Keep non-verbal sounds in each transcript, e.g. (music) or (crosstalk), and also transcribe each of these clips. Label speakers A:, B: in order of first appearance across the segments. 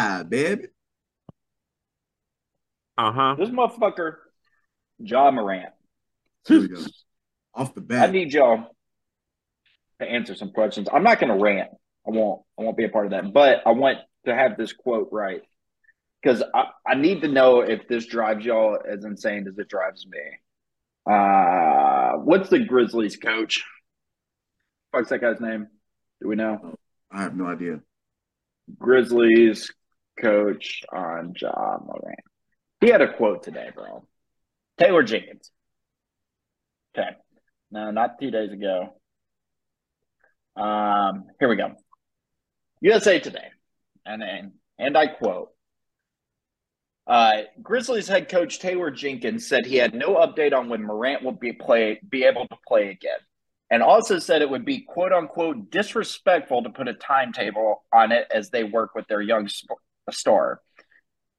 A: He lied, baby.
B: Uh huh.
C: This motherfucker, Ja Morant.
A: Here we go. Off the bat, I
C: need y'all to answer some questions. I'm not going to rant. I won't. I won't be a part of that. But I want to have this quote right because I, I need to know if this drives y'all as insane as it drives me. Uh, what's the Grizzlies coach? What's that guy's name? Do we know?
A: I have no idea.
C: Grizzlies coach on Ja Morant. He had a quote today, bro. Taylor Jenkins. Okay. No, not two days ago. Um, here we go. USA Today. And and, and I quote. Uh, Grizzlies head coach Taylor Jenkins said he had no update on when Morant will be play be able to play again, and also said it would be quote unquote disrespectful to put a timetable on it as they work with their young sp- star.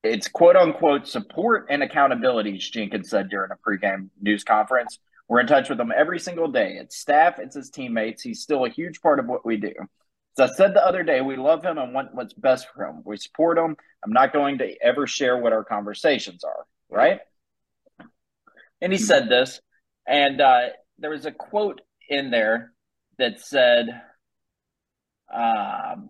C: It's quote unquote support and accountability, Jenkins said during a pregame news conference. We're in touch with him every single day. It's staff, it's his teammates. He's still a huge part of what we do. As I said the other day, we love him and want what's best for him. We support him. I'm not going to ever share what our conversations are, right? And he said this, and uh, there was a quote in there that said, um,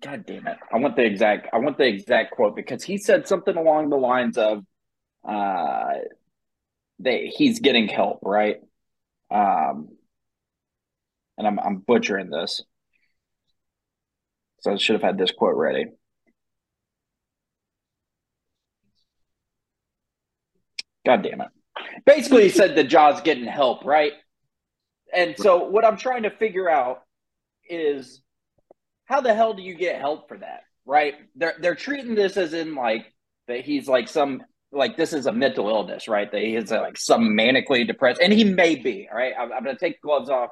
C: God damn it. I want the exact I want the exact quote because he said something along the lines of uh that he's getting help, right? Um and I'm I'm butchering this. So I should have had this quote ready. God damn it. Basically he said that Ja's getting help, right? And so what I'm trying to figure out is how the hell do you get help for that? Right? They're they're treating this as in like that he's like some like this is a mental illness, right? That he is like some manically depressed, and he may be. All right, I'm, I'm going to take gloves off.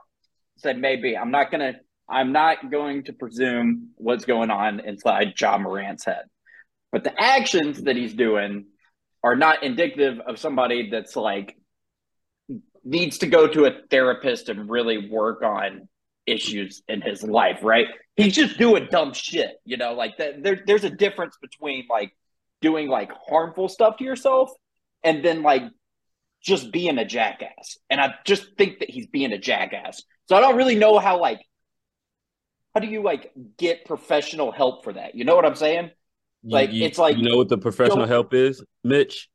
C: Say maybe. I'm not going to. I'm not going to presume what's going on inside Ja Morant's head, but the actions that he's doing are not indicative of somebody that's like needs to go to a therapist and really work on issues in his life, right? He's just doing dumb shit, you know, like that. There, there's a difference between like doing like harmful stuff to yourself and then like just being a jackass. And I just think that he's being a jackass. So I don't really know how like how do you like get professional help for that? You know what I'm saying? Like
B: You-
C: it's like
B: you know what the professional
C: Yo-
B: help is, Mitch.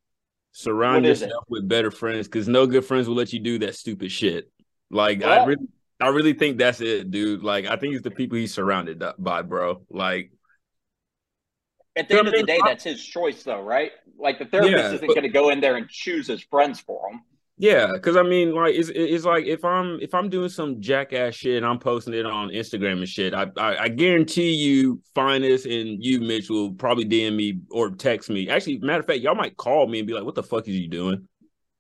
B: Surround
C: What is it?
B: yourself with better friends because no good friends will let you do that stupid shit. Like I really, I really think that's it, dude. Like I think it's the people he's surrounded by, bro. Like
C: at the end of the day, that's his choice though, right? Like the therapist
B: Yeah,
C: isn't going to go in there and choose his friends for him.
B: Yeah, because I mean, like, it's it's like if I'm if I'm doing some jackass shit and I'm posting it on Instagram and shit, I I, I guarantee you, Finest and you, Mitch, will probably DM me or text me. Actually, matter of fact, y'all might call me and be like, "What the fuck is you doing?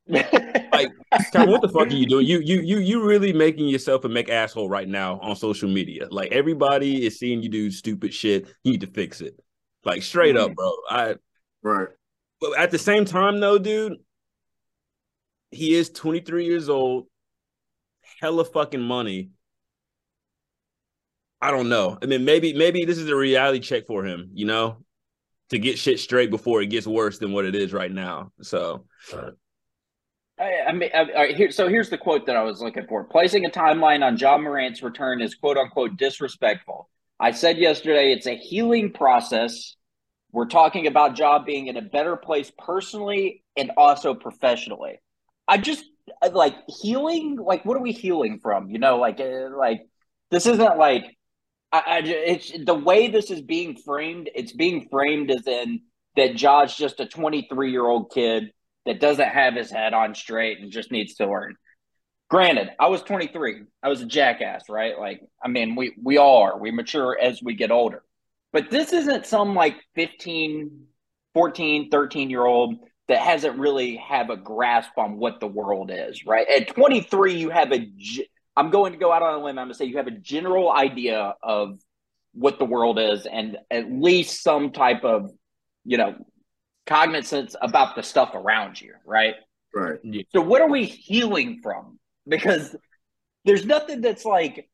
B: Like, Tom, what the fuck are you doing? You you you you really making yourself a make asshole right now on social media? Like everybody is seeing you do stupid shit. You need to fix it. Like straight up, mm-hmm. bro. I
A: Right.
B: but at the same time, though, dude, he is 23 years old, hella fucking money. I don't know. I mean, maybe maybe this is a reality check for him, you know, to get shit straight before it gets worse than what it is right now. So
C: I, I mean, I, here, so here's the quote that I was looking for. Placing a timeline on Ja Morant's return is quote unquote disrespectful. I said yesterday it's a healing process. We're talking about Ja being in a better place personally and also professionally. I just like healing. Like, what are we healing from? You know, like, uh, like this isn't like I, I it's the way this is being framed. It's being framed as in that Ja's just a 23 year old kid that doesn't have his head on straight and just needs to learn. Granted, I was 23. I was a jackass, right? Like, I mean, we we all are. We mature as we get older. But this isn't some like 15, 14, 13 year old that hasn't really have a grasp on what the world is, right? At 23, you have a I'm going to go out on a limb. I'm going to say you have a general idea of what the world is and at least some type of, you know, cognizance about the stuff around you, right?
A: Right.
C: So what are we healing from? Because there's nothing that's like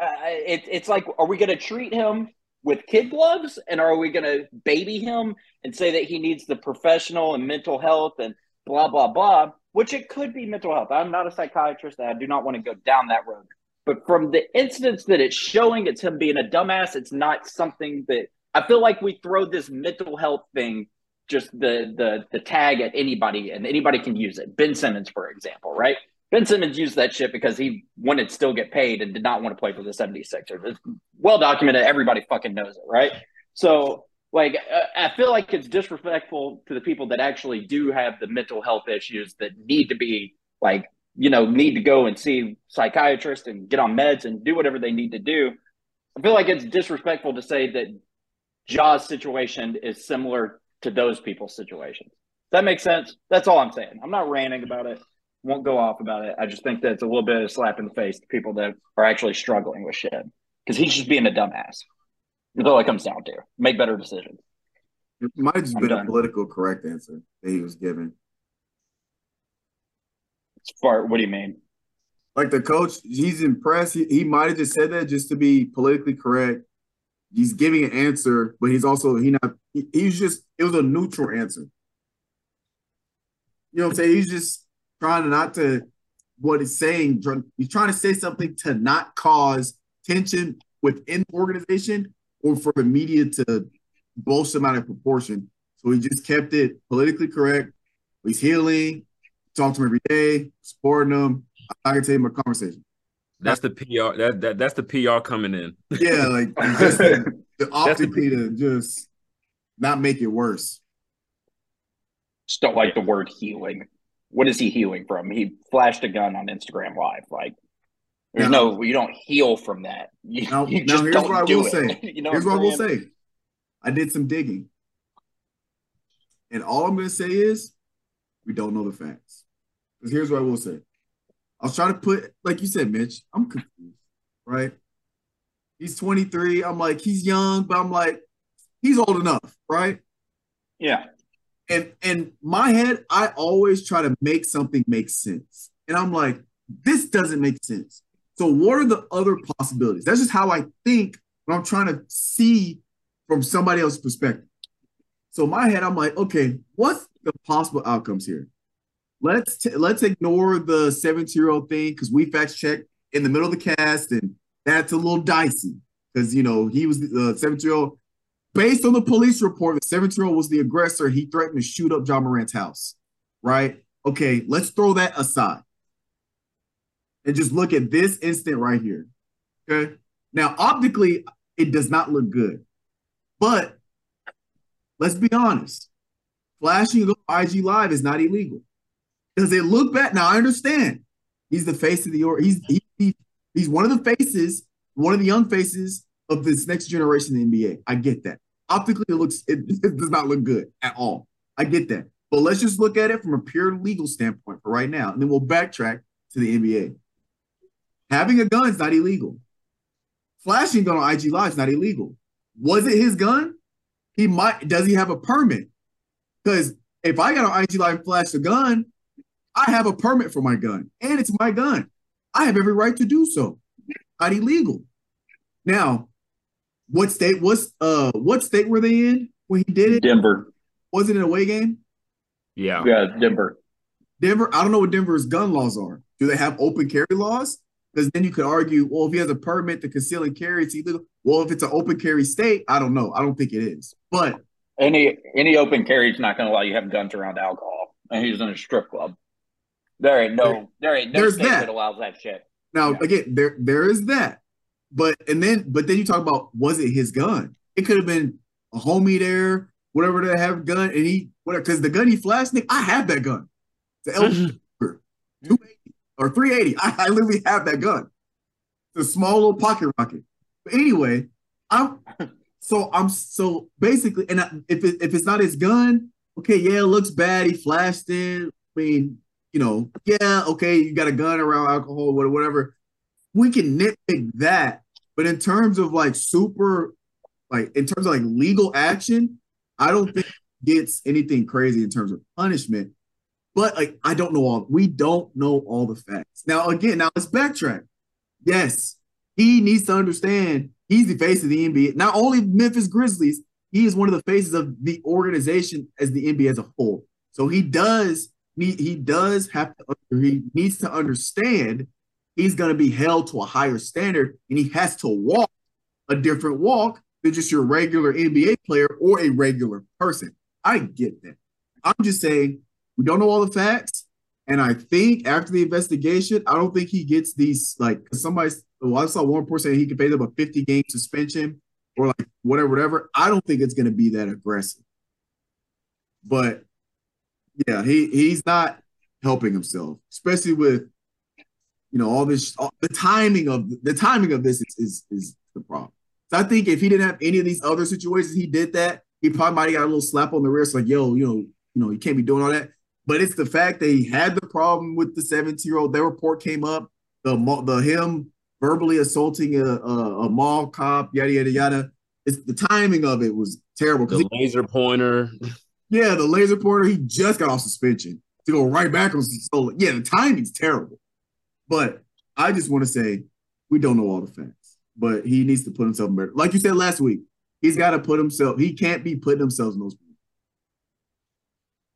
C: uh, it, it's like are we going to treat him with kid gloves and are we going to baby him and say that he needs the professional and mental health and blah blah blah which it could be mental health i'm not a psychiatrist i do not want to go down that road but from the incidents that it's showing it's him being a dumbass it's not something that i feel like we throw this mental health thing just the the the tag at anybody and anybody can use it ben simmons for example right Ben Simmons used that shit because he wanted to still get paid and did not want to play for the 76ers. It's well documented. Everybody fucking knows it, right? So, like, uh, I feel like it's disrespectful to the people that actually do have the mental health issues that need to be, like, you know, need to go and see psychiatrists and get on meds and do whatever they need to do. I feel like it's disrespectful to say that Ja's situation is similar to those people's situations. Does that make sense? That's all I'm saying. I'm not ranting about it won't go off about it. I just think that it's a little bit of a slap in the face to people that are actually struggling with shit because he's just being a dumbass. That's all it comes down to. Make better decisions.
A: It might have just
C: I'm
A: been
C: done.
A: a political correct answer that he was given.
C: Far, what do you mean?
A: Like the coach, he's impressed. He, he might have just said that just to be politically correct. He's giving an answer, but he's also he not he, he's just it was a neutral answer. You know what I'm saying? He's just trying not to what he's saying. He's trying to say something to not cause tension within the organization or for the media to boast him out of proportion. So he just kept it politically correct. He's healing, talk to him every day, supporting him. I can tell him a conversation.
B: That's the PR. That, that that's the PR coming in.
A: Yeah, like just the, the (laughs) optically to just not make it worse.
C: Just don't like the word healing. What is he healing from? He flashed a gun on Instagram Live. Like, there's
A: Now-
C: no, you don't heal from that. (laughs) You,
A: Now,
C: you
A: now here's
C: don't
A: what I will
C: it.
A: say. (laughs)
C: you know
A: Here's
C: what
A: what I will say. I did some digging. And all I'm gonna say is we don't know the facts. Because here's what I will say. I was trying to put, like you said, Mitch, I'm confused, right? He's 23. I'm like, he's young, but I'm like, he's old enough, right?
C: Yeah.
A: and and my head, I always try to make something make sense. And I'm like, this doesn't make sense. So what are the other possibilities? That's just how I think when I'm trying to see from somebody else's perspective. So in my head, I'm like, okay, what's the possible outcomes here? Let's t- let's ignore the 17 year old thing because we fact checked in the middle of the cast, and that's a little dicey because you know he was uh, the 17 year old based on the police report, the 17 year old was the aggressor. He threatened to shoot up Ja Morant's house. Right? Okay, let's throw that aside and just look at this instant right here. Okay. Now, optically, it does not look good, but let's be honest flashing IG Live is not illegal. Does it look bad? Now, I understand he's the face of the or he's he, he- he's one of the faces, one of the young faces of this next generation in the NBA. I get that. Optically, it looks it, (laughs) it does not look good at all. I get that. But let's just look at it from a pure legal standpoint for right now, and then we'll backtrack to the NBA. Having a gun is not illegal. Flashing gun on IG Live is not illegal. Was it his gun? He might. Does he have a permit? Because if I got on IG Live and flash a gun, I have a permit for my gun, and it's my gun. I have every right to do so. Not illegal. Now, what state was uh what state were they in when he did it?
C: Denver.
A: Was it an away game?
B: Yeah.
C: Yeah, Denver.
A: Denver, I don't know what Denver's gun laws are. Do they have open carry laws? Because then you could argue, well, if he has a permit to conceal and carry, it's illegal. Well, if it's an open carry state, I don't know. I don't think it is. But
C: Any any open carry is not going to allow you to have guns around alcohol, and he's in a strip club. There ain't no there ain't no
A: There's
C: state
A: that.
C: that allows that shit.
A: now
C: Yeah.
A: again, there there is that. But and then but then you talk about was it his gun? It could have been a homie there, whatever they have gun, and he whatever because the gun he flashed, Nick, I have that gun. It's an L (laughs) 280 or 380. I, I literally have that gun. It's a small little pocket rocket. But anyway, I'm so I'm so basically, and I, if it, if it's not his gun, okay, yeah, it looks bad. He flashed it. I mean, you know, yeah, okay, you got a gun around alcohol, whatever. We can nitpick that, but in terms of like super, like in terms of like legal action, I don't think gets anything crazy in terms of punishment. But like, I don't know all. We don't know all the facts. Now, again, now let's backtrack. Yes, he needs to understand he's the face of the NBA. Not only Memphis Grizzlies, he is one of the faces of the organization as the NBA as a whole. So he does he does have to he needs to understand he's going to be held to a higher standard and he has to walk a different walk than just your regular NBA player or a regular person. I get that. I'm just saying we don't know all the facts. And I think after the investigation, I don't think he gets these like somebody. Well, I saw one person he could pay them a 50 game suspension or like whatever, whatever. I don't think it's going to be that aggressive. But yeah, he he's not helping himself, especially with you know all this. All, the timing of the timing of this is is, is the problem. So I think if he didn't have any of these other situations, he did that. He probably might have got a little slap on the wrist, like yo, you know, you know, you can't be doing all that. But it's the fact that he had the problem with the 17 year old. Their report came up. The the him verbally assaulting a, a, a mall cop, yada yada yada. It's the timing of it was terrible.
B: The
A: he,
B: laser pointer.
A: Yeah, the laser pointer. He just got off suspension to go right back on. So yeah, the timing's terrible. But I just want to say we don't know all the facts, but he needs to put himself better. Like you said last week, he's got to put himself. He can't be putting himself in those.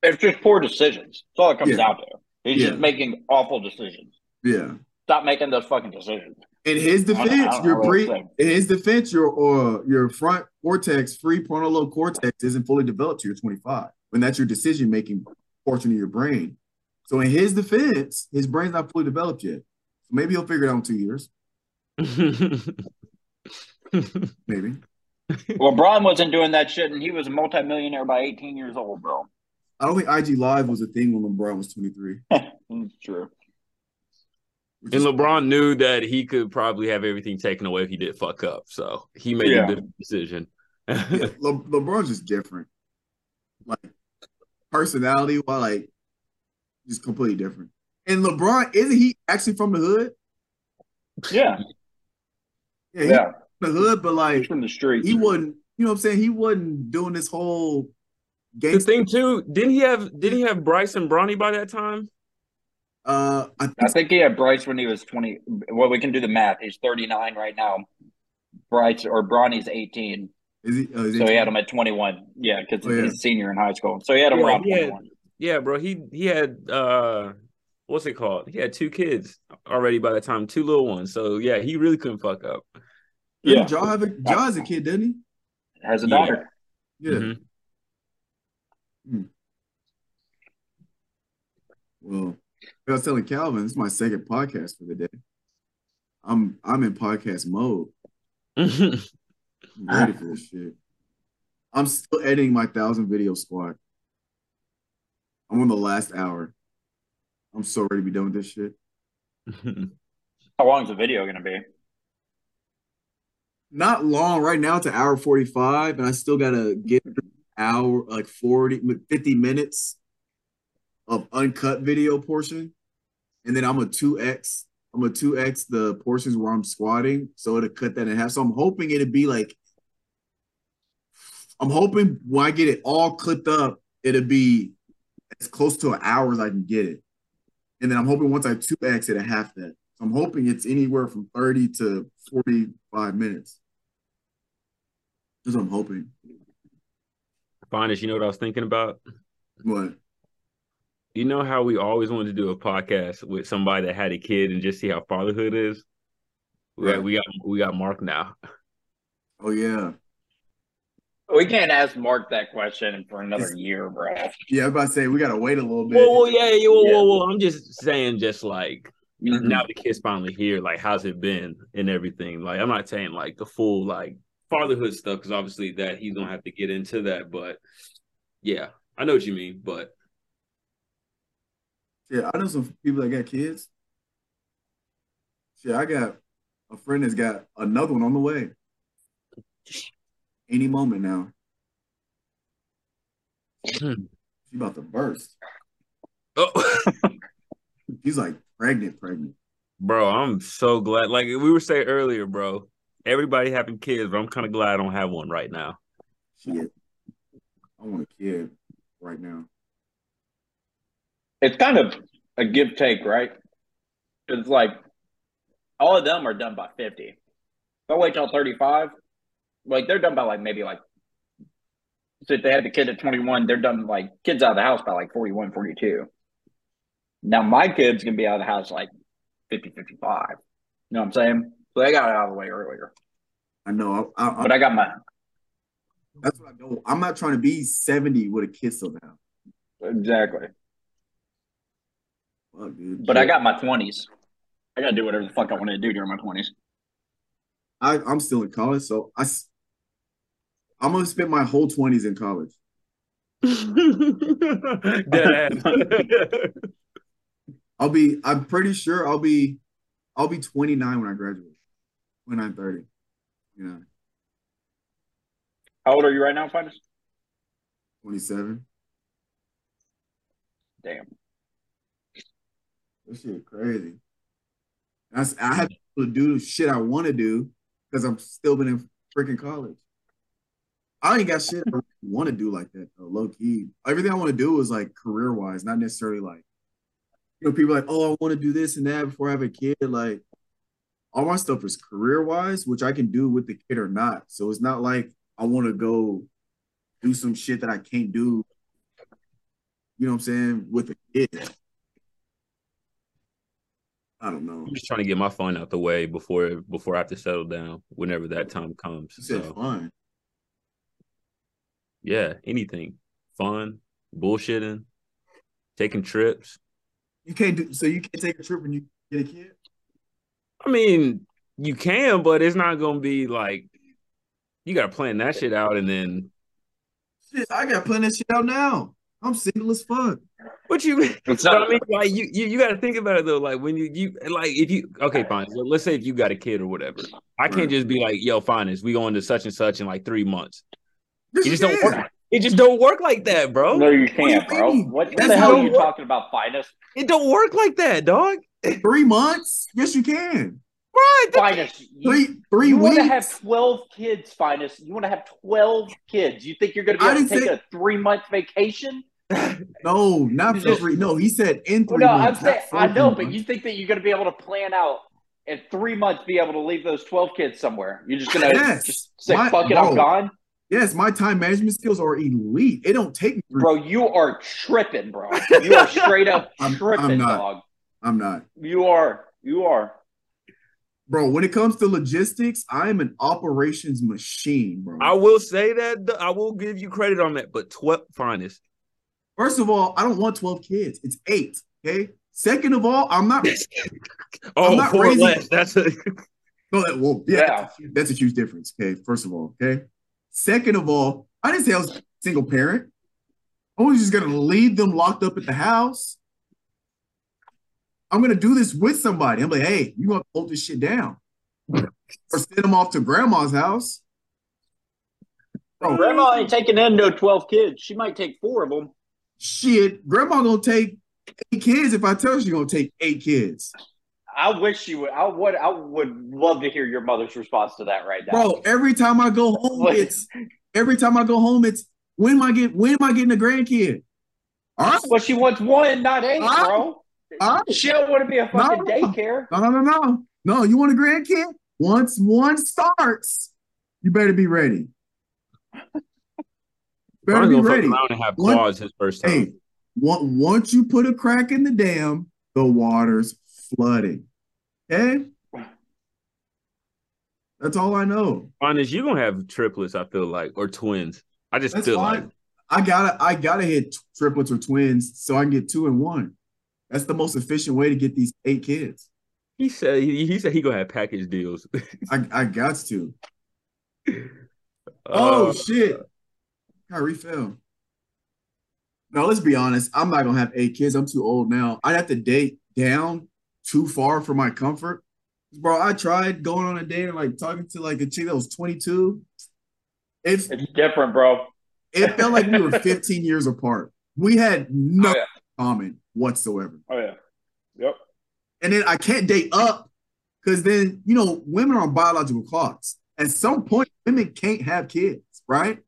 C: It's just poor decisions. That's all it comes
A: Yeah.
C: down to. He's
A: Yeah.
C: just making awful decisions.
A: Yeah.
C: Stop making those fucking decisions.
A: In his
C: I don't- I
A: defense, your
C: know
A: pre in his defense, your or your front cortex, prefrontal lobe cortex, isn't fully developed to your 25. When that's your decision making portion of your brain. So in his defense, his brain's not fully developed yet. So maybe he'll figure it out in two years. (laughs) Maybe.
C: Well, Bron wasn't doing that shit, and he was a multimillionaire by 18 years old, bro.
A: I don't think IG Live was a thing when LeBron was 23. (laughs)
C: It's true.
A: Which
B: And LeBron knew that he could probably have everything taken away if he did fuck up. So he made
C: Yeah.
B: a good decision.
A: yeah, (laughs) Le- LeBron's just different. Like personality, while like just completely different. And LeBron, isn't he actually from the hood?
C: Yeah,
A: Yeah,
C: yeah.
A: from the hood, but
C: He's
A: like
C: from the streets.
A: he wasn't, you know what I'm saying? He wasn't doing this whole
B: game.
A: the
B: thing too, didn't he have didn't he have Bryce and Bronny by that time?
A: Uh, I think
C: I think he had Bryce when he was 20. Well, we can do the math. He's 39 right now. Bryce or Bronny's 18.
A: is he? Uh, is
C: So he had him at 21. Yeah, because
A: Oh, yeah.
C: he's senior in high school. So he had him
B: Yeah,
C: around
B: he had-
C: 21.
B: Yeah, bro. He he had uh what's it called? He had two kids already by the time, two little ones. So yeah, he really couldn't fuck up.
A: Didn't
C: Yeah.
A: Ja have a Ja as a kid, didn't he?
C: Has a
B: Yeah.
C: daughter.
A: Yeah.
B: Mhm.
A: Well, I was telling Calvin, this is my second podcast for the day. I'm I'm in podcast mode. (laughs) I'm ready for this shit. I'm still editing my thousand video squad. I'm on the last hour. I'm so ready to be done with this shit. (laughs)
C: How long is the video going to be?
A: Not long right now. It's an hour 45, and I still gotta get an hour like 40, 50 minutes of uncut video portion. And then I'm a 2x. I'm a 2x the portions where I'm squatting. So it'll cut that in half. So I'm hoping it'll be like I'm hoping when I get it all clipped up, it'll be as close to an hour as I can get it. And then I'm hoping once I 2x it a half that. So I'm hoping it's anywhere from 30 to 45 minutes. That's what I'm hoping.
B: Finest, you know what I was thinking about?
A: What?
B: You know how we always wanted to do a podcast with somebody that had a kid and just see how fatherhood is? We got
A: Right.
B: we got we got Mark now.
A: Oh yeah.
C: We can't ask Mark that question for another year, bro.
A: Yeah, I was about to say we gotta wait a little bit.
B: Whoa, whoa, yeah, yeah, whoa,
C: Yeah.
B: whoa, whoa. I'm just saying, just like
C: Mhm.
B: now the kid's finally here, like how's it been and everything. Like I'm not saying like the full like fatherhood stuff because obviously that he's gonna have to get into that, but yeah, I know what you mean. But
A: Yeah, I know some people that got kids. Yeah, I got a friend that's got another one on the way. Any moment now.
B: Hmm.
A: She about to burst.
B: oh,
A: She's like pregnant, pregnant.
B: bro, I'm so glad. Like we were saying earlier, bro, everybody having kids, but I'm kind of glad I don't have one right now.
A: Shit. I want a kid right now.
C: It's kind of a give take, right? It's like all of them are done by 50. If I wait till 35, like they're done by like maybe like so if they had the kid at 21, they're done like kids out of the house by like 41, 42. Now my kid's gonna be out of the house like 50, 55. You know what I'm saying? So they got it out of the way earlier.
A: I know. I, I,
C: But I got my
A: that's what I don't. I'm not trying to be 70 with a kid still now.
C: exactly.
A: Fuck, dude.
C: But I got my 20s. I gotta do whatever the fuck I want to do during my 20s.
A: I, I'm still in college, so I'm gonna spend my whole 20s in college. (laughs)
B: Dead. (laughs)
A: I'll be. I'm pretty sure I'll be. I'll be 29 when I graduate. 29, 30. Yeah,
C: How old are you right now, Finest?
A: 27.
C: Damn.
A: This shit crazy. That's I have to do shit I want to do because I'm still been in freaking college. I ain't got shit I want to do like that though, low key. Everything I want to do is like career wise, not necessarily like you know, people like, oh, I want to do this and that before I have a kid. Like all my stuff is career wise, which I can do with the kid or not. So it's not like I want to go do some shit that I can't do. You know what I'm saying? With a kid. I don't know.
B: I'm just trying to get my fun out the way before before I have to settle down whenever that time comes.
A: You
B: So
A: fun.
B: yeah, anything. Fun, bullshitting, taking trips.
A: You can't do so. You can't take a trip when you get a kid.
B: I mean, you can, but it's not gonna be like you gotta plan that shit out and then
A: Shit, I got plenty of shit out now. I'm single as fuck.
B: what you
C: It's
B: But
C: not,
B: I mean, like you, you, you got to think about it though. Like when you, you, like if you, okay, fine. So let's say if you got a kid or whatever, I can't just be like, yo, finest, we going to such and such in like three months.
A: Yes,
B: You just don't work. It just don't work like that, bro.
C: no, you
A: do you
C: can't, bro.
A: mean?
C: What, what
A: That's
C: the hell
A: how
C: are you
A: it works.
C: talking about, Finest?
B: It don't work like that, dog.
A: Three months? Yes, you can.
B: Right?
C: Finest. You,
A: Three three
C: you want
A: weeks.
C: to have 12 kids, Finest. You want to have 12 kids. You think you're going to be able to take
A: say-
C: a three month vacation? (laughs)
A: no, not for
C: Just-
A: three. No, he said in
C: Well,
A: three
C: no, I'm
A: months.
C: saying,
A: not
C: I know, but you think that you're going to be able to plan out in three months, be able to leave those 12 kids somewhere. You're just going to
A: Yes.
C: just say,
A: My-
C: fuck it,
A: bro.
C: I'm gone.
A: yes, my time management skills are elite. It don't take me.
C: Bro, you are tripping, bro. (laughs) You are straight up
A: I'm- I'm not.
C: dog.
A: I'm not,
C: You are. You are.
A: bro. When it comes to logistics, I am an operations machine, bro.
B: I will say that. I will give you credit on that. But twelve finest.
A: First of all, I don't want twelve kids. It's eight. Okay. Second of all, I'm not. (laughs)
B: Oh,
A: not
B: four
A: raising-
B: less. That's a (laughs)
A: No, that, well, yeah,
C: Yeah.
A: That's, a, huge- that's a huge difference. Okay, first of all, okay. Second of all, I didn't say I was a single parent. I was just gonna leave them locked up at the house. I'm gonna do this with somebody. I'm like, hey, you gonna hold this shit down, (laughs) or send them off to grandma's house. Bro,
C: Grandma ain't taking in no 12 kids. She might take four of them.
A: Shit, grandma gonna take eight kids if I tell her she gonna take eight kids.
C: I wish you would. I would. I would love to hear your mother's response to that right now.
A: Bro, every time I go home, it's every time I go home, it's when am I get when am I getting a grandkid? All right,
C: Well, she wants one, not eight, bro.
A: all right.
C: She don't want to be a fucking
A: No.
C: daycare.
A: No, no, no, no. No, you want a grandkid? Once one starts, you better be ready. Better be ready.
B: around and have
A: One-
B: quads his first time.
A: Hey, once you put a crack in the dam, the water's flooding. Okay? That's all I know.
B: Finest, you're gonna have triplets. I feel like or twins. I just
A: That's
B: feel
A: fine.
B: like
A: I gotta I gotta hit triplets or twins so I can get two and one. That's the most efficient way to get these eight kids.
B: he said. He, he said he gonna have package deals.
A: I, I got to. (laughs) Oh
B: Uh,
A: shit. Kyrie fell. No, let's be honest. I'm not gonna have eight kids. I'm too old now. I'd have to date down too far for my comfort. Bro, I tried going on a date and like talking to like a chick that was 22. It,
C: It's different, bro.
A: it felt like we were (laughs) 15 years apart. We had no
C: Oh, yeah.
A: common whatsoever.
C: Oh yeah. Yep.
A: And then I can't date up because then, you know, women are on biological clocks. At some point, women can't have kids, right?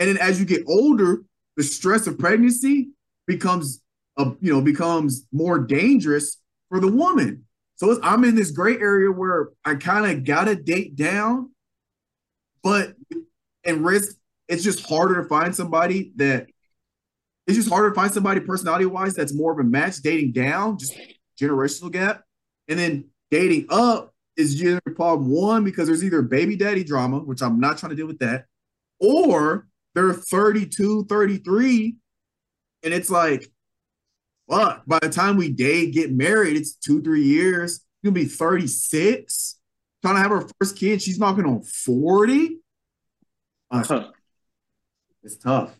A: And then as you get older, the stress of pregnancy becomes a you know becomes more dangerous for the woman. So I'm in this gray area where I kind of gotta date down, but and risk. It's just harder to find somebody that. It's just harder to find somebody personality wise that's more of a match. Dating down, just generational gap, and then dating up is generally problem one because there's either baby daddy drama, which I'm not trying to deal with that, or they're 32, 33, and it's like, fuck, by the time we date, get married, it's two, three years. You'll be 36, trying to have her first kid. She's knocking on 40. Uh,
C: Huh.
A: It's tough.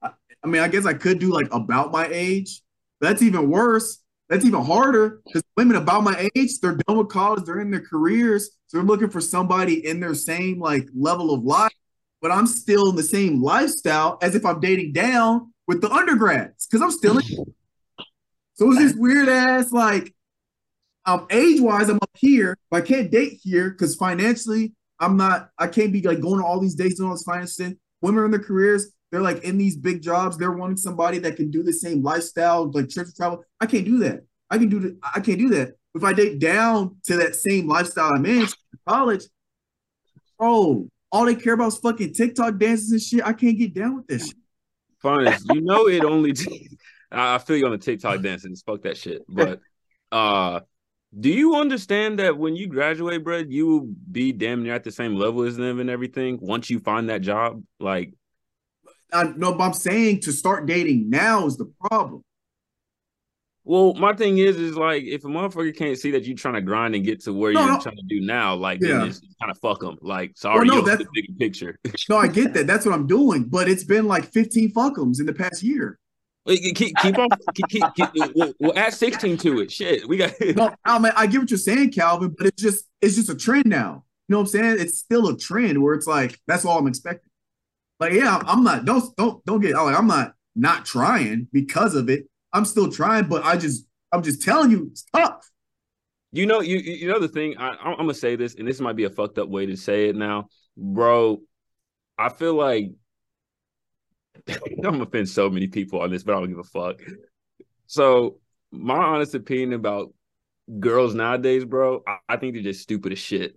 A: I, I mean, I guess I could do like about my age. But that's even worse. That's even harder because women about my age, they're done with college, they're in their careers, so they're looking for somebody in their same like level of life. But I'm still in the same lifestyle as if I'm dating down with the undergrads because I'm still in. (laughs) So it's this weird ass like, um, age wise, I'm up here, but I can't date here because financially, I'm not. I can't be like going to all these dates and all this finance thing. Women are in their careers, they're like in these big jobs. They're wanting somebody that can do the same lifestyle, like church travel. I can't do that. I can do the, I can't do that. If I date down to that same lifestyle I'm in college, bro, all they care about is fucking TikTok dances and shit. I can't get down with this shit.
B: Finest, you know it only. (laughs) I I feel you on the TikTok dancing. Fuck that shit. But uh, do you understand that when you graduate, bro, you will be damn near at the same level as them and everything once you find that job? Like,
A: I no, but I'm saying to start dating now is the problem.
B: Well, my thing is, is like if a motherfucker can't see that you're trying to grind and get to where
A: No,
B: you're
A: no.
B: trying to do now, like
A: Yeah.
B: then kind of fuck them. Like, sorry,
A: Well, no, that's-
B: the bigger picture.
A: No, I get that. (laughs) That's what I'm doing. But it's been like 15 fuckums in the past year.
B: Keep keep on keep, keep, keep we'll, we'll add 16 to it. Shit, we got
A: No, I mean I get what you're saying, Calvin, but it's just it's just a trend now. You know what I'm saying? It's still a trend where it's like that's all I'm expecting. Like, yeah, I'm not don't don't don't get like I'm not not trying because of it. I'm still trying, but I just I'm just telling you it's tough.
B: You know, you you know the thing. I, I'm gonna say this, and this might be a fucked up way to say it now, bro. I feel like (laughs) I'm gonna offend so many people on this, but I don't give a fuck. So, my honest opinion about girls nowadays, bro, I, I think they're just stupid as shit.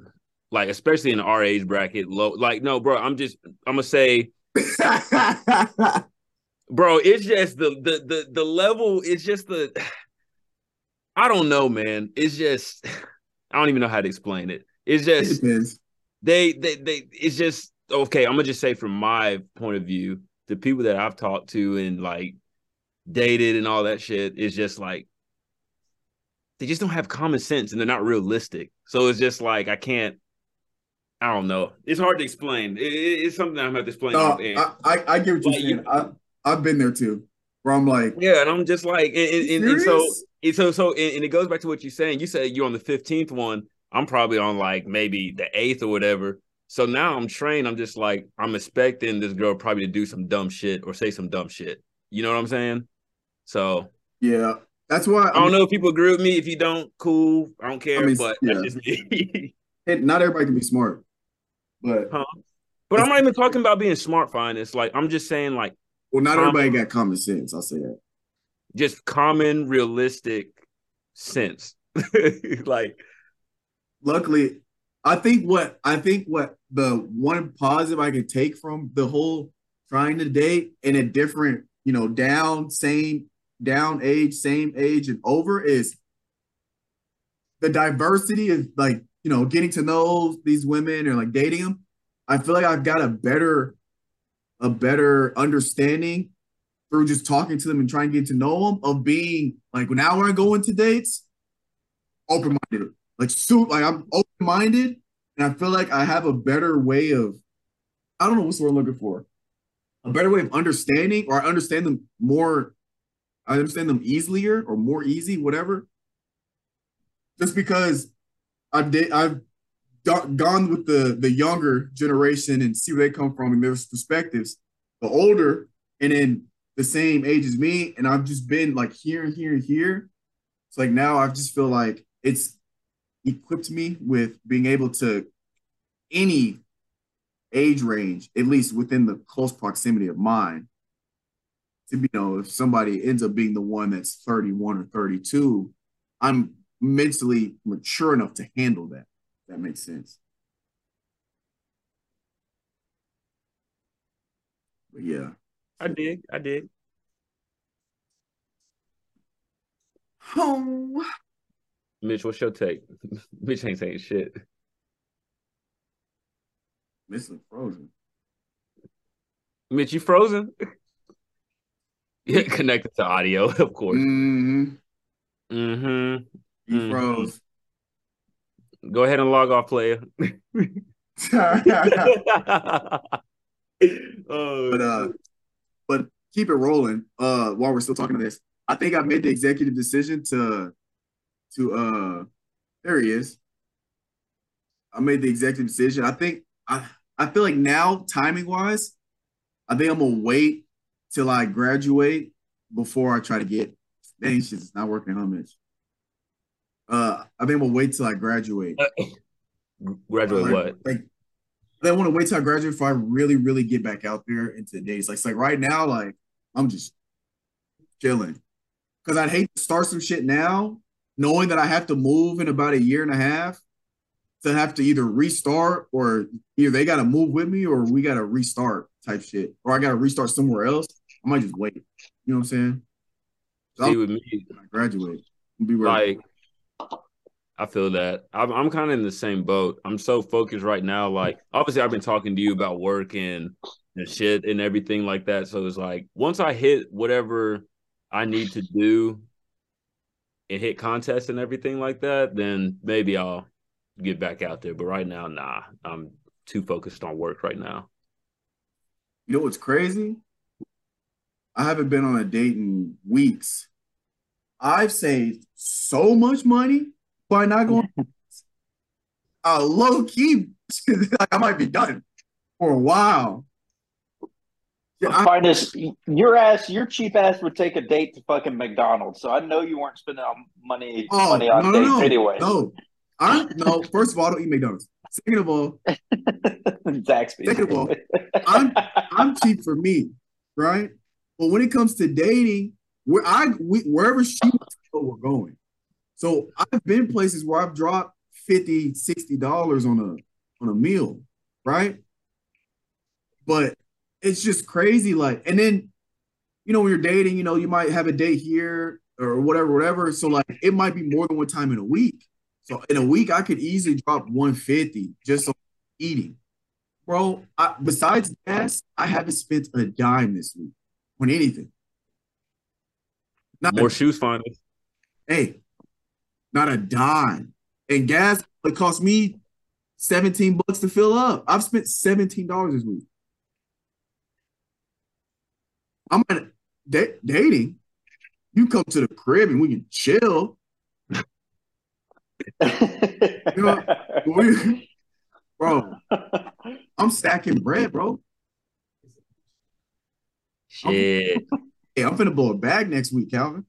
B: Like, especially in our age bracket, low. Like, no, bro, I'm just I'm gonna say, (laughs) bro, it's just the the the the level. It's just the. (sighs) I don't know, man. It's just (sighs) I don't even know how to explain it. It's just
A: depends.
B: they they they it's just okay i'm gonna just say from my point of view the people that i've talked to and like dated and all that shit is just like they just don't have common sense and they're not realistic so it's just like i can't i don't know it's hard to explain It- it- it's something i'm gonna have to explain
A: No. I, I I get what you're
B: Like,
A: saying.
B: you-
A: I I've been there too. Where I'm like,
B: yeah and i'm just like and, and, and- so and so so and, it goes back to what you're saying. You said you're on the 15th one. I'm probably on like maybe the eighth or whatever. So now i'm trained. I'm just like i'm expecting this girl probably to do some dumb shit or say some dumb shit. You know what i'm saying? So
A: yeah. That's why
B: i don't know if people agree with me. If you don't cool. I don't care
A: mean,
B: but
A: yeah.
B: that's just me. (laughs)
A: Not everybody can be smart, but
B: Huh? but i'm not even talking about being smart fine it's like i'm just saying like
A: well, not
B: Um,
A: everybody got common sense. I'll say that.
B: just common realistic sense (laughs) like
A: luckily i think what i think what the one positive i can take from the whole trying to date in a different you know down same down age same age and over is the diversity of like you know getting to know these women or like dating them i feel like i've got a better a better understanding through just talking to them and trying to get to know them of being like now when i go into dates open-minded like so like I'm open-minded and I feel like I have a better way of I don't know what's word I'm looking for. A better way of understanding or I understand them more I understand them easier or more easy, whatever. Just because I've did I've gone with the the younger generation and see where they come from and their perspectives. The older and then the same age as me, and I've just been like here and here and here. It's like now I just feel like it's equipped me with being able to any age range, at least within the close proximity of mine, to you know if somebody ends up being the one that's 31 or 32, I'm mentally mature enough to handle that. If that makes sense. But yeah.
B: I did. I did.
A: Oh,
B: Mitch, what's your take? (laughs) Mitch ain't saying shit.
A: missing frozen.
B: Mitch, you frozen? (laughs) yeah, connected to audio, (laughs) of course.
A: Mm-hmm.
B: Mm-hmm.
A: You froze.
B: Go ahead and log off, player. (laughs) oh,
A: but uh but keep it rolling uh while we're still talking to this. I think i made the executive decision to to uh there he is. I made the executive decision. I think i i feel like now timing wise i think i'm gonna wait till i graduate before i try to get dang shit it's not working how much uh i think i'm gonna wait till i graduate
B: graduate
A: like,
B: what?
A: Like, I want to wait till I graduate before I really, really get back out there into the days. Like, it's like right now, like I'm just chilling because I'd hate to start some shit now, knowing that I have to move in about a year and a half to have to either restart or either they got to move with me or we got to restart type shit, or I got to restart somewhere else. I might just wait. You know what I'm saying? So
B: See
A: I'll,
B: with me,
A: I graduate, I'll be ready.
B: like I feel that I'm I'm kind of in the same boat. I'm so focused right now. Like obviously, I've been talking to you about work and and shit and everything like that. So it's like once I hit whatever I need to do and hit contests and everything like that, then maybe I'll get back out there. But right now, nah, I'm too focused on work right now.
A: You know what's crazy? I haven't been on a date in weeks. I've saved so much money by not going. uh, low key, (laughs) like I might be done for a while. Yeah, I-
C: Finest, your ass, your cheap ass would take a date to fucking McDonald's. So I know you weren't spending on money
A: oh
C: money on
A: no, no,
C: dates
A: no,
C: anyway.
A: no. I no. First of all, I don't eat McDonald's. Second of all, (laughs)
C: Zaxby's.
A: Second of all, I'm I'm cheap for me, right? But when it comes to dating, where I we, wherever she wants to go, we're going. So I've been places where I've dropped 50 dollars on a on a meal, right? But it's just crazy, like, and then you know when you're dating, you know you might have a date here or whatever, whatever. So like it might be more than one time in a week. So in a week, I could easily drop 150 just on eating. Bro, I, besides gas, I haven't spent a dime this week on anything. Not
B: More shoes finally.
A: hey, not a dime. And gas, it cost me 17 bucks to fill up. I've spent $17 this week. I'm at da- dating. You come to the crib and we can chill. (laughs) You know, We- bro, I'm stacking bread, bro.
B: Shit.
A: Hey, I'm finna blow a bag next week, Calvin.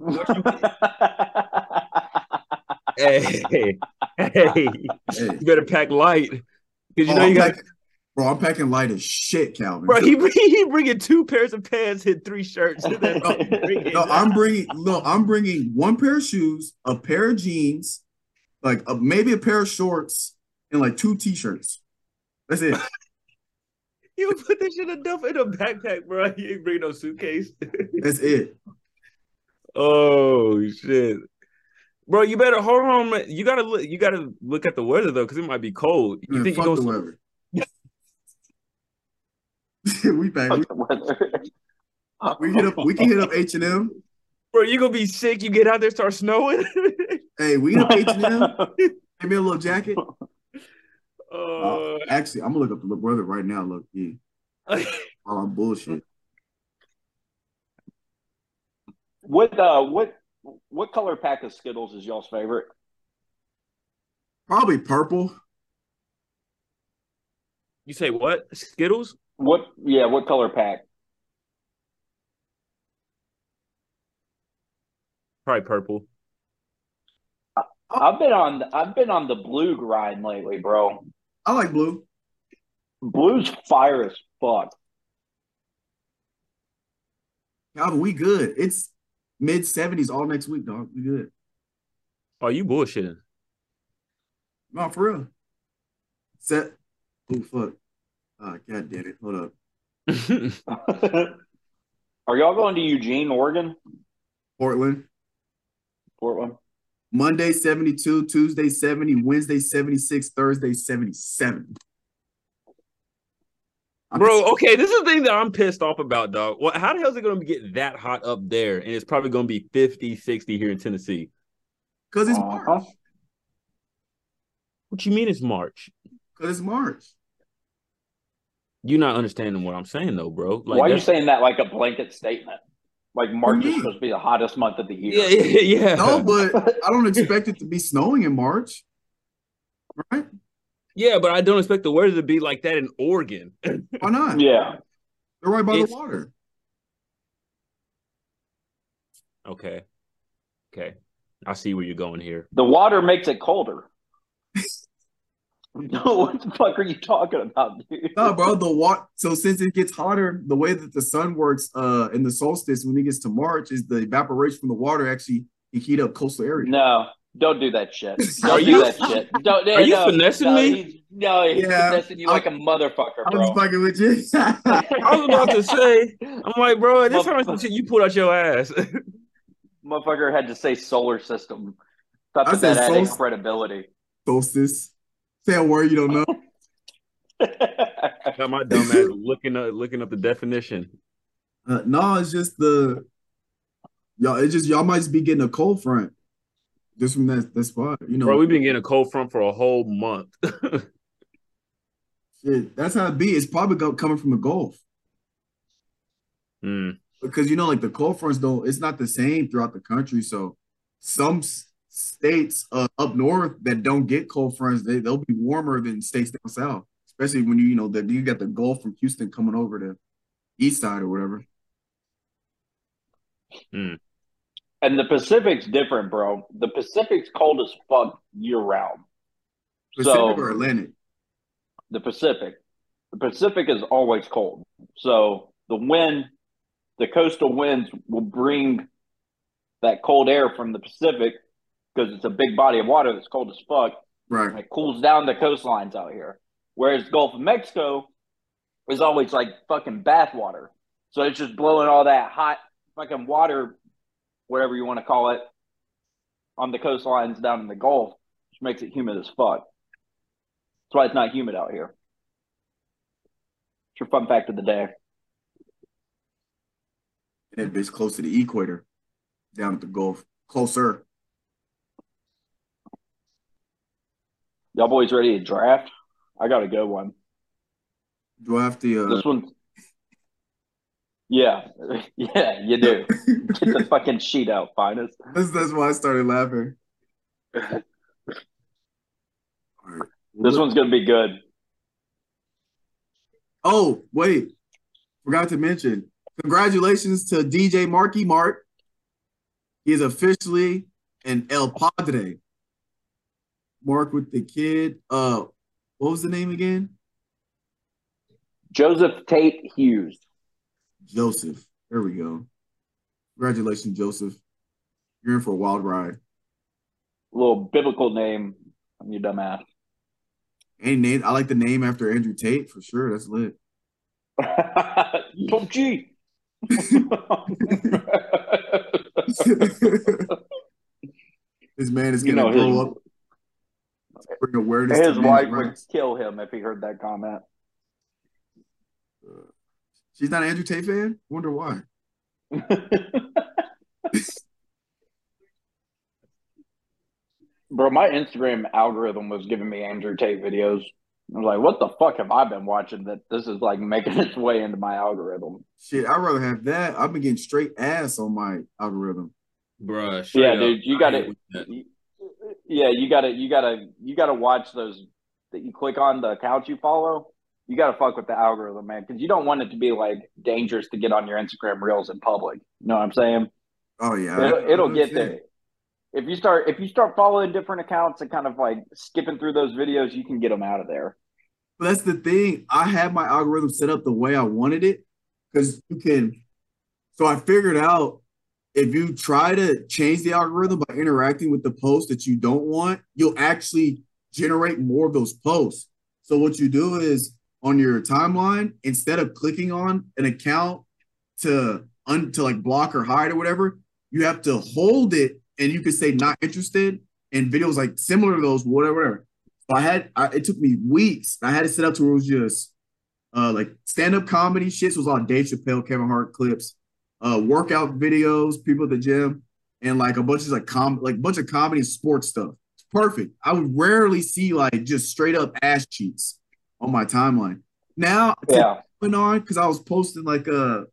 A: (laughs)
B: hey, hey,
A: Hey,
B: you better pack light because you
A: oh,
B: know
A: I'm
B: you got.
A: packing- bro, I'm packing light as shit, Calvin.
B: Bro, he (laughs) he bringing two pairs of pants and three shirts. And then
A: no, I'm bringing no, I'm bringing one pair of shoes, a pair of jeans, like a, maybe a pair of shorts, and like two t-shirts. That's it. (laughs)
B: You put this shit in a dump in a backpack, bro. You ain't bring no suitcase.
A: That's it.
B: Oh shit, bro. You better hold on. man. You gotta look. You gotta look at the weather though, because it might be cold. You
A: Man,
B: think you
A: fuck the
B: gonna?
A: weather. (laughs) we back. We, (laughs) we hit up. We can hit up H and M.
B: Bro, you gonna be sick. You get out there, start snowing. (laughs)
A: Hey, we hit up H and M. Give me a little jacket.
B: uh,
A: Actually, I'm gonna look up the weather right now. Look, yeah, while I'm bullshit.
C: What uh what what color pack of Skittles is y'all's favorite?
A: Probably purple.
B: you say what? Skittles?
C: What yeah, what color pack?
B: Probably purple.
C: I've been on I've been on the blue grind lately, bro.
A: I like blue.
C: Blue's fire as fuck.
A: Calvin, we good. It's mid 70s all next week, dog. We good.
B: Oh, you bullshitting.
A: No, for real. Set. Oh fuck. Ah, god damn it. Hold up. (laughs)
C: Are y'all going to Eugene, Oregon?
A: Portland.
C: Portland?
A: Monday 72, Tuesday 70, Wednesday 76, Thursday 77. I'm
B: Bro, okay, this is the thing that I'm pissed off about, dog. What how the hell is it gonna get that hot up there? And it's probably gonna be 50, 60 here in Tennessee.
A: Because it's
C: Uh-huh.
A: March.
B: What you mean it's March?
A: Because it's March.
B: You're not understanding what I'm saying though, bro. Like
C: Why are you saying that like a blanket statement? Like March is supposed to be the hottest month of the year.
B: Yeah, yeah, (laughs) yeah.
A: No, but (laughs) I don't expect it to be snowing in March. Right?
B: Yeah, but I don't expect the weather to be like that in Oregon. (laughs)
A: Why not?
C: Yeah.
A: They're right by
B: It's-
A: the water.
B: okay. Okay. I see where you're going here.
C: The water makes it colder. (laughs) no, what the fuck are you talking about, dude?
A: No, bro, the water. So since it gets hotter, the way that the sun works uh in the solstice when it gets to March is the evaporation from the water actually can heat up coastal areas.
C: No, don't do that shit. (laughs) Don't
B: Are
C: do
B: you-
C: that shit. Don't,
B: Are you finessing
C: no,
B: me?
C: he's- no, he's
A: Yeah,
C: finessing you
A: I'm-
C: like a motherfucker, bro.
A: I'm fucking with you. (laughs)
B: I was about to say, I'm like, bro, this sounds like shit you pulled out your ass.
C: Motherfucker had to say solar system. Thought
A: I
C: that,
A: said
C: that had any
A: sol-
C: credibility.
A: solstice. Say a word you don't know. (laughs)
B: Got my dumb ass looking up looking up the definition.
A: Uh, no, it's just the y'all. It's just y'all might just be getting a cold front just from that that spot. You know,
B: Bro, we've been getting a cold front for a whole month. (laughs)
A: shit, that's how it be. It's probably go, coming from the Gulf
B: Hmm.
A: because you know, like the cold fronts don't. It's not the same throughout the country. So some states uh, up north that don't get cold fronts, they they'll be warmer than states down south. Especially when you you know that you got the Gulf from Houston coming over to east side or whatever.
C: And the Pacific's different, bro. The Pacific's cold as fuck year round.
A: Pacific
C: So-
A: or Atlantic.
C: the Pacific. The Pacific is always cold. So the wind, the coastal winds will bring that cold air from the Pacific because it's a big body of water that's cold as fuck.
A: Right.
C: it cools down the coastlines out here. Whereas Gulf of Mexico is always like fucking bath water. So it's just blowing all that hot fucking water, whatever you want to call it, on the coastlines down in the Gulf, which makes it humid as fuck. That's why it's not humid out here. It's your fun fact of the day.
A: And that bitch close to the equator, down at the Gulf, closer.
C: Y'all boys ready to draft? I got a good one.
A: Do I have to? Uh,
C: This one. Yeah, (laughs) yeah, you do. Get the fucking sheet out, finest. (laughs)
A: that's that's why I started laughing. All right. (laughs)
C: This one's gonna be good.
A: Oh wait, forgot to mention. Congratulations to DJ Marky Mark. He is officially an El Padre. Mark with the kid. Uh, what was the name again?
C: Joseph Tate Hughes.
A: Joseph. There we go. Congratulations, Joseph. You're in for a wild ride.
C: A little biblical name. I'm your dumbass.
A: Any name? I like the name after Andrew Tate for sure. That's lit.
C: Top (laughs) G. (laughs)
A: this man is gonna
C: know,
A: grow
C: his-
A: up, bring awareness.
C: His wife would kill him if he heard that comment.
A: She's not an Andrew Tate fan. Wonder why. (laughs)
C: Bro, my Instagram algorithm was giving me Andrew Tate videos. I was like, what the fuck have I been watching that this is like making (laughs) its way into my algorithm?
A: Shit, I'd rather have that. I've been getting straight ass on my algorithm.
B: Bruh.
C: Yeah, dude, you got
B: hate
C: it. Yeah, you gotta you gotta you gotta watch those that you click on the accounts you follow. You gotta fuck with the algorithm, man, because you don't want it to be like dangerous to get on your Instagram reels in public. You know what I'm saying?
A: Oh yeah,
C: It'll, it'll get
A: Shit.
C: there. If you start if you start following different accounts and kind of like skipping through those videos, you can get them out of there.
A: But that's the thing. I had my algorithm set up the way I wanted it because you can So I figured out if you try to change the algorithm by interacting with the post that you don't want, you'll actually generate more of those posts. So what you do is on your timeline, instead of clicking on an account to un, to like block or hide or whatever, you have to hold it and you can say not interested and videos like similar to those, whatever. whatever. So I had I, it took me weeks. I had to set up to where it was just uh like stand-up comedy shit. So it was all Dave Chappelle, Kevin Hart clips, uh workout videos, people at the gym, and like a bunch of like com like bunch of comedy and sports stuff. It's perfect. I would rarely see like just straight up ass cheeks on my timeline. Now
C: Yeah.
A: went on because I was posting like a,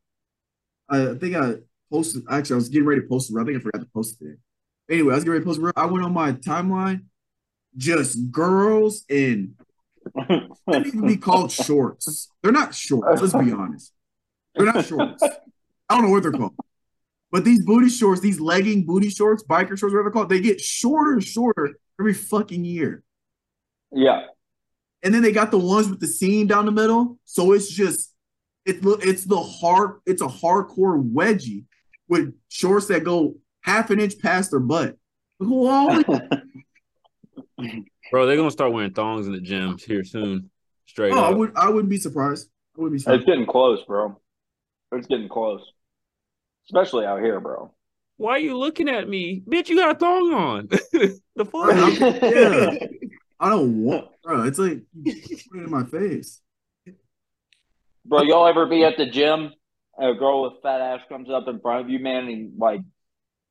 A: I think I posted actually I was getting ready to post. I think I forgot to post it. Anyway, I was getting ready to post. I went on my timeline, just girls in (laughs) they even be called shorts. They're not shorts, let's be honest. They're not shorts. I don't know what they're called. But these booty shorts, these legging booty shorts, biker shorts, whatever they're called, they get shorter and shorter every fucking year.
C: yeah.
A: And then they got the ones with the seam down the middle. So it's just it's the it's the hard it's a hardcore wedgie with shorts that go half an inch past their butt. Who all (laughs)
B: Bro, they're gonna start wearing thongs in the gym here soon. Straight
A: oh, I
B: up.
A: would I wouldn't be surprised. I wouldn't be
C: It's getting close, bro. It's getting close. Especially out here, bro.
B: Why are you looking at me? Bitch, you got a thong on. (laughs) the fuck? (laughs)
A: Yeah. I don't want (laughs) bro. It's like put it in my face.
C: Bro, y'all ever be at the gym? A girl with fat ass comes up in front of you, man, and like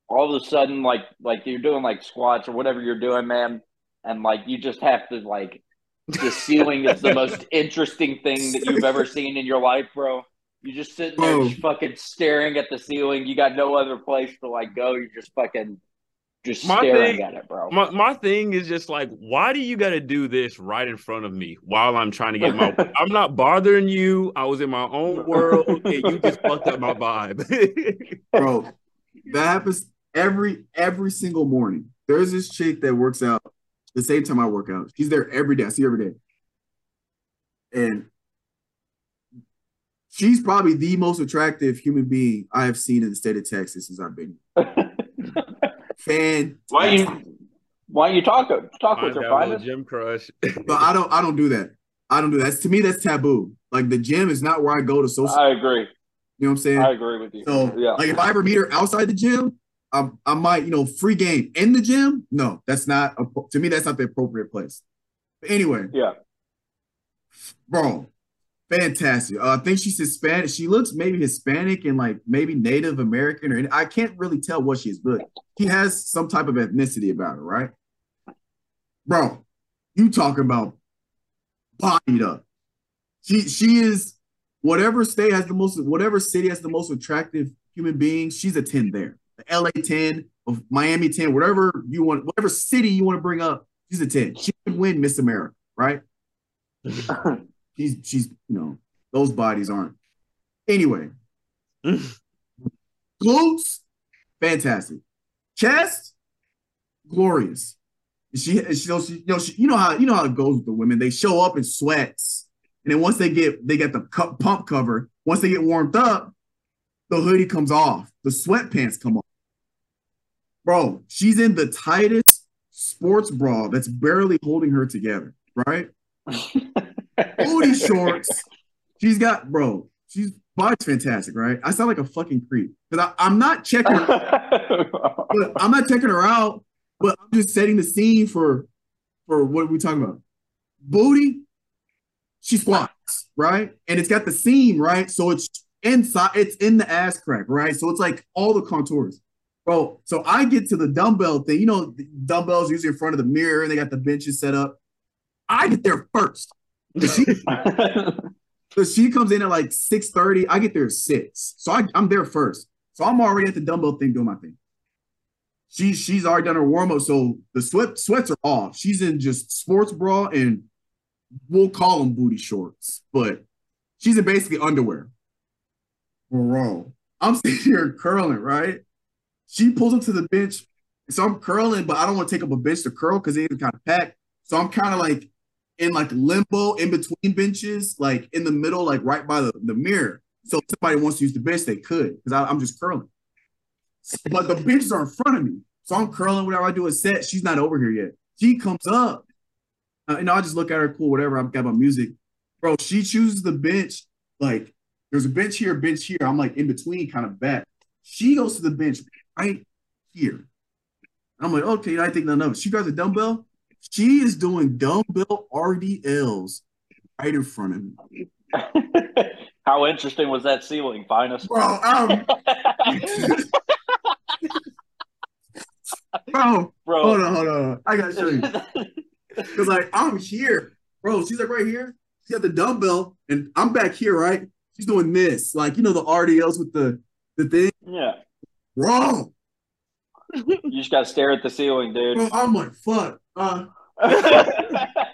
C: all of a sudden, like like you're doing like squats or whatever you're doing, man, and like you just have to like the ceiling is the most (laughs) interesting thing that you've ever seen in your life, bro. You just sitting there, just fucking staring at the ceiling. You got no other place to like go. You're just fucking just
B: My
C: staring
B: thing-
C: at it, bro.
B: My my thing is just like, why do you got to do this right in front of me while I'm trying to get my? (laughs) I'm not bothering you. I was in my own world, and you just fucked up my vibe. (laughs)
A: Bro, that happens every every single morning. There's this chick that works out the same time I work out. She's there every day. I see her every day. And she's probably the most attractive human being I have seen in the state of Texas since I've been here. (laughs) Fan.
C: why you why you talk talk with
B: Find
C: her,
B: that
C: find
B: gym crush. (laughs)
A: But I don't I don't do that. I don't do that. That's, to me, that's taboo. Like the gym is not where I go to social.
C: I agree.
A: you know what I'm saying?
C: I agree with you.
A: So,
C: yeah.
A: like, if I ever meet her outside the gym, I, I might, you know, free game in the gym. No, that's not a, to me. That's not the appropriate place. But anyway,
C: Yeah.
A: bro, fantastic. Uh, I think she's Hispanic. She looks maybe Hispanic and like maybe Native American, or I can't really tell what she is, but she has some type of ethnicity about her, right? Bro, you talking about bodied up? She she is whatever state has the most, whatever city has the most attractive human beings. She's a ten there. The LA ten of Miami ten, whatever you want, whatever city you want to bring up, she's a ten. She could win Miss America, right? (laughs) she's she's you know those bodies aren't. Anyway. (laughs) Glutes? Fantastic. Chest? Glorious. She, she, she, you know she, you know how you know how it goes with the women. They show up in sweats. And then once they get they get the cu- pump cover once they get warmed up the hoodie comes off. The sweatpants come off. Bro she's in the tightest sports bra that's barely holding her together right (laughs) booty shorts. She's got, bro, she's body's fantastic, right? I sound like a fucking creep because I'm not checking her, (laughs) I'm not checking her out, but I'm just setting the scene for for what are we talking about? Booty, she squats, right? And it's got the seam, right? So it's inside, it's in the ass crack, right? So it's like all the contours. Bro, so I get to the dumbbell thing. You know, the dumbbells usually in front of the mirror and they got the benches set up. I get there first. She, so she comes in at like 6:30. I get there at 6. So I, I'm there first. So I'm already at the dumbbell thing doing my thing. She, she's already done her warm-up. So the sweat sweats are off. She's in just sports bra and we'll call them booty shorts, but she's in basically underwear. Bro, I'm (laughs) sitting here curling, right? She pulls up to the bench. So I'm curling, but I don't want to take up a bench to curl because it's kind of packed. So I'm kind of like in like limbo in between benches, like in the middle, like right by the, the mirror. So if somebody wants to use the bench, they could because I'm just curling. But the benches are in front of me. So I'm curling whatever I do a set. She's not over here yet. She comes up. Uh, and I just look at her, cool, whatever. I've got my music. Bro, she chooses the bench. Like, there's a bench here, bench here. I'm like in between, kind of back. She goes to the bench right here. I'm like, okay, I think none of it. She grabs a dumbbell. She is doing dumbbell RDLs right in front of me. (laughs)
C: How interesting was that ceiling, finest?
A: Bro, um, (laughs) bro,
C: Bro,
A: hold on, hold on. I gotta show you. (laughs) Cause like I'm here, bro. She's like right here. She got the dumbbell, and I'm back here, right? She's doing this, like you know the RDLs with the the thing.
C: yeah.
A: Bro,
C: You just gotta stare at the ceiling, dude.
A: bro, I'm like, fuck. Uh, (laughs)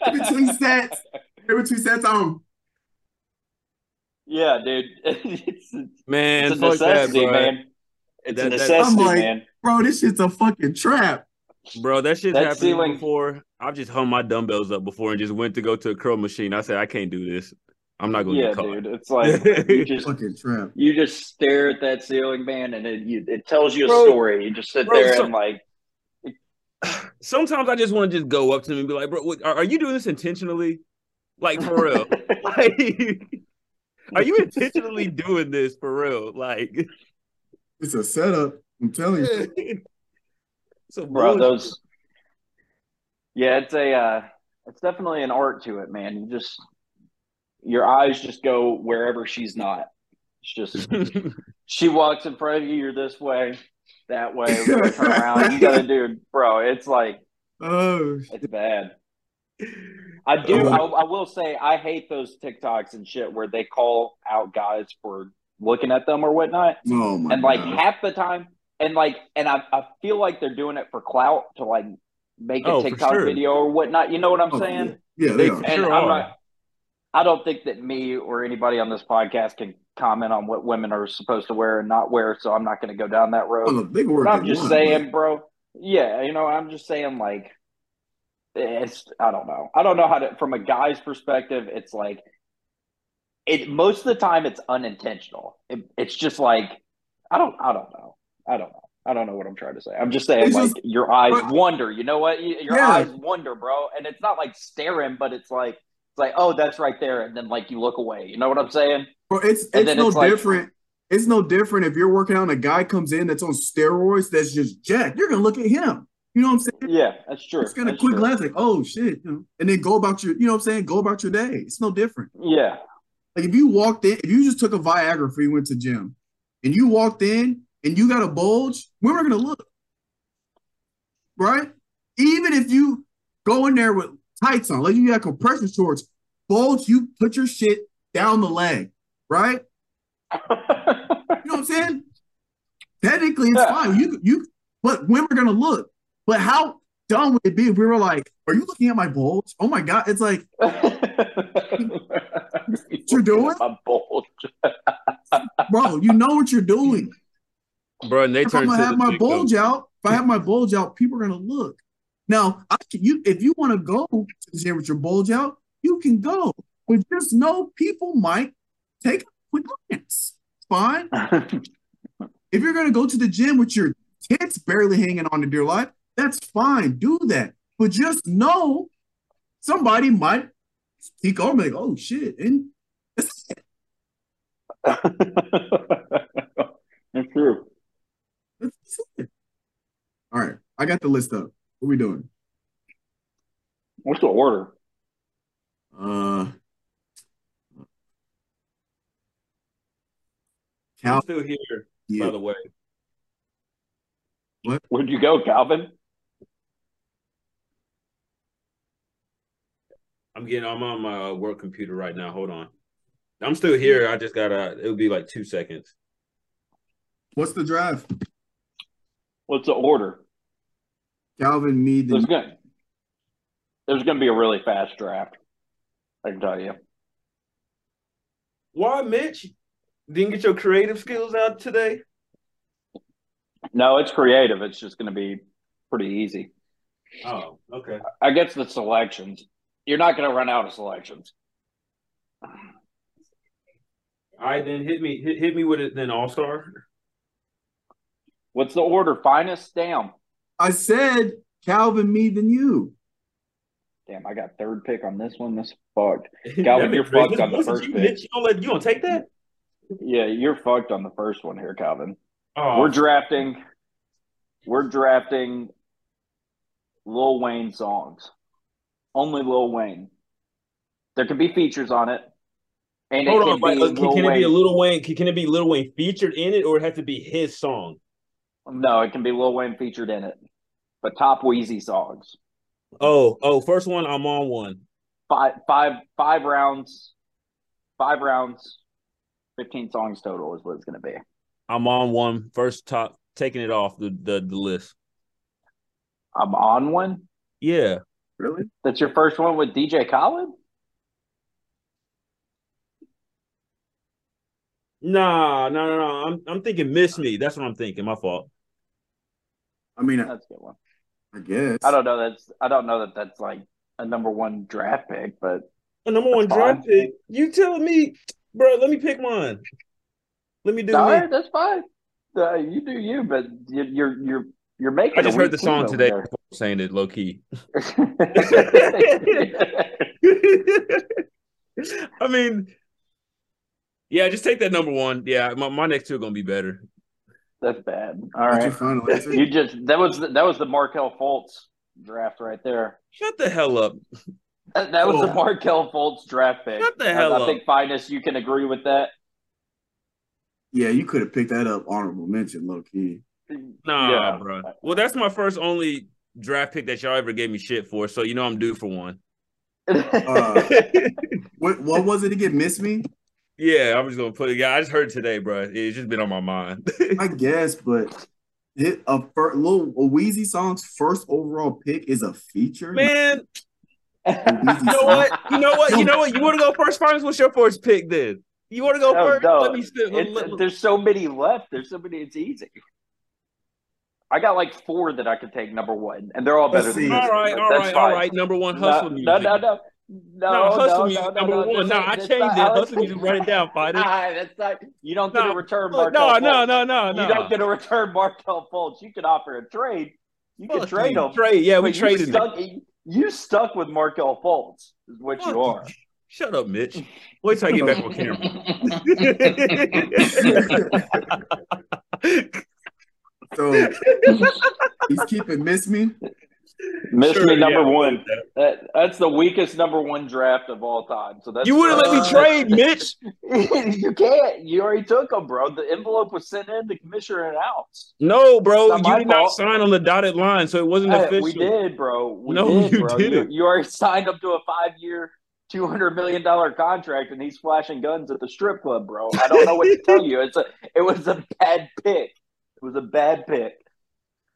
A: in between sets, in between sets, I'm
C: yeah, dude. (laughs) It's,
B: Man,
C: it's a
B: fuck that, bro.
C: man. It's
B: That-
C: a
B: that-
C: necessity,
A: I'm like-
C: man.
A: bro. This shit's a fucking trap.
B: Bro, that shit's
C: That
B: happened
C: ceiling-
B: before. I've just hung my dumbbells up before and just went to go to a curl machine. I said, I can't do this. I'm not going to
C: Yeah,
B: get caught.
C: dude. It's like (laughs) you just
A: Fucking trap.
C: you just stare at that ceiling, man, and it you, it tells you a
B: Bro,
C: story. You just sit
B: bro,
C: there
B: so-
C: and like,
B: Sometimes I just want to just go up to them and be like, bro, what, are, are you doing this intentionally? Like, for real. (laughs) like, are you intentionally (laughs) doing this for real? Like,
A: It's a setup. I'm telling you. (laughs)
B: so
C: bro, those. Yeah, it's a uh, it's definitely an art to it, man. You just your eyes just go wherever she's not. It's just she walks in front of you, you're this way, that way, we're turn around. You gotta do, bro. It's like (laughs)
A: Oh,
C: it's bad. I do. Oh. I, I will say I hate those TikToks and shit where they call out guys for looking at them or whatnot,
A: oh my
C: and like
A: God.
C: half the time, and like, and I, I feel like they're doing it for clout to like make a
B: Oh, for
C: TikTok
B: sure.
C: video or whatnot. You know what I'm
A: Oh,
C: saying?
A: Yeah,
B: They
A: they are.
C: And
B: sure
C: I'm
B: are.
C: not. I don't think that me or anybody on this podcast can comment on what women are supposed to wear and not wear, so I'm not going to go down that road.
A: Look, they can work
C: But I'm just
A: want,
C: saying, bro. Yeah, you know, I'm just saying, like, it's. I don't know. I don't know how to. From a guy's perspective, it's like, it. Most of the time, it's unintentional. It, it's just like, I don't. I don't know. I don't know. I don't know what I'm trying to say. I'm just saying,
A: It's
C: like,
A: just-
C: your eyes
A: but-
C: wonder. You know what? Your
A: Yeah.
C: eyes wonder, bro. And it's not like staring, but it's like, it's like, oh, that's right there, and then like you look away. You know what I'm saying?
A: Bro, it's
C: And
A: it's no
C: it's like-
A: different. It's no different if you're working out and a guy comes in that's on steroids that's just jacked. You're gonna look at him. You know what I'm saying?
C: Yeah, that's true.
A: It's gonna
C: That's
A: quick
C: true.
A: glance like, oh shit, you know, and then go about your, you know what I'm saying? Go about your day. It's no different.
C: Yeah,
A: Like if you walked in, if you just took a Viagra before you went to gym, and you walked in and you got a bulge, women are gonna look, right? Even if you go in there with tights on, like you got compression shorts, bulge, you put your shit down the leg, right? (laughs) You know what I'm saying? Technically, it's
C: Yeah.
A: fine. You you, but women are gonna look. But how dumb would it be if we were like, "Are you looking at my bulge? Oh my god!" It's like, (laughs) you're doing?
C: A bulge. (laughs)
A: bro, you know what you're doing.
B: bro, and they
A: if
B: turn
A: I'm gonna have my bulge
B: goat.
A: out, if I have my bulge out, people are gonna look. Now, I you if you want to go to the gym with your bulge out, you can go, but just know people might take a quick glance. It's fine. (laughs) If you're gonna go to the gym with your tits barely hanging on to dear life, that's fine. Do that, but just know somebody might peek over like, oh shit, and that's it. (laughs)
C: That's true.
A: That's it. All right, I got the list up. What we doing?
C: What's the order?
A: Uh,
B: I'm
A: Cal,
B: still here,
A: yeah.
B: by the way. What?
C: Where'd you go, Calvin?
B: I'm getting. I'm on my uh, work computer right now. Hold on. I'm still here. I just gotta. It'll be like two seconds.
A: What's the drive?
C: What's the order?
A: Calvin, me,
C: There's
A: the
C: gonna there's gonna be a really fast draft. I can tell you.
B: Why, Mitch? Didn't get your creative skills out today?
C: No, it's creative. It's just gonna be pretty easy.
B: Oh, okay.
C: I guess the selections. You're not gonna run out of selections.
B: All right, then hit me hit, hit me with it then All Star.
C: What's the order? Finest? Damn.
A: I said Calvin, me, then you.
C: Damn, I got third pick on this one. This fucked. (laughs) Calvin, you're
B: That-
C: fucked on the first
B: you,
C: pick.
B: Mitch, You gonna let you gonna take that?
C: Yeah, you're fucked on the first one here, Calvin.
B: Oh,
C: We're drafting. We're drafting Lil Wayne songs. Only Lil Wayne. There could be features on it, and
B: hold
C: it
B: on,
C: can
B: but,
C: be
B: uh, can,
C: Lil
B: can it
C: Wayne.
B: be a Little Wayne? Can, can it be Lil Wayne featured in it, or it has to be his song?
C: No, it can be Lil Wayne featured in it. But top Weezy songs.
B: Oh, oh, first one, I'm on one.
C: Five, five, five rounds. Five rounds. Fifteen songs total is what it's going to be.
B: I'm on one. First top, taking it off the the, the list.
C: I'm on one.
B: Yeah,
A: Really?
C: That's your first one with DJ Khaled.
B: nah, no, no, no. I'm I'm thinking Miss Me. That's what I'm thinking. My fault.
A: I mean,
C: That's a good one.
A: I guess.
C: I don't know. That's I don't know that that's like a number one draft pick, but
B: A number one
C: That's
B: draft
C: fine.
B: pick. You telling me, bro? Let me pick mine. Let me do
C: all
B: me.
C: right, that's fine. Uh, you do you, but you, you're you're you're making.
B: I just heard the song today. Saying it low key. (laughs) (laughs) I mean, yeah, just take that number one. Yeah, my, my next two are gonna be better.
C: That's bad. All
A: What's your
C: right,
A: final
C: you just that was that was the Markelle Fultz draft right there.
B: Shut the hell up.
C: That, that was the
A: Oh.
C: Markelle Fultz draft pick.
B: Shut the
C: I-
B: hell
C: I,
B: up.
C: think finest you can agree with that.
A: Yeah, you could have picked that up. Honorable mention, low key.
B: Nah,
C: Yeah.
B: bro. Well, that's my first only draft pick that y'all ever gave me shit for. So you know I'm due for one. (laughs)
A: Uh, What what was it again? Miss me?
B: Yeah, I'm just gonna put it. Yeah, I just heard it today, bro. It's just been on my mind.
A: I guess, but hit a fir- little a Weezy song's first overall pick is a feature.
B: Man, (laughs) you know what? You know what? You know what? You want to go first? Finals? What's your first pick then? You want to go
C: No,
B: first?
C: no.
B: Let me sit. Let, let-
C: there's so many left. There's so many. It's easy. I got like four that I could take number one, and they're all better
A: Let's
C: than
A: see.
C: this.
B: all right, all
C: that's
B: right,
C: fine.
B: right. Number one,
C: No,
B: hustle music.
C: No, no, no. No,
B: No, hustle
C: no,
B: music,
C: no,
B: number
C: no,
B: one.
C: this
B: No, I changed
C: not
B: it.
C: how
B: Hustle
C: it's-
B: music, run it down, (laughs) fighter.
C: Ah, that's not. You don't get
B: No,
C: to return Markelle.
B: no, no,
C: Fultz.
B: no, no, no.
C: You don't get to return Markelle Fultz. You can offer a trade. You can trade
B: you.
C: him.
B: Trade. Yeah, we
C: but you
B: traded it.
C: stuck, you stuck with Markelle Fultz. Is what
B: Fuck
C: you are.
B: Shut up, Mitch. (laughs) Wait till I get back on camera. (laughs)
A: So he's keeping miss me.
C: Miss
B: Sure,
C: me number
B: yeah,
C: one. That, that's the weakest number one draft of all time. So that's
B: You wouldn't let me
A: Uh,
B: trade, (laughs) Mitch.
C: you can't. You already took them, bro. The envelope was sent in. The commissioner announced.
B: No, bro. You did not sign on the dotted line, so it wasn't
C: Hey,
B: official.
C: we did, bro. We
B: No,
C: did,
B: you
C: bro.
B: didn't.
C: You, you already (laughs) signed up to a five-year, two hundred million dollar contract, and he's flashing guns at the strip club, bro. I don't know what to tell you. It's a. It was a bad pick. It was a bad pick.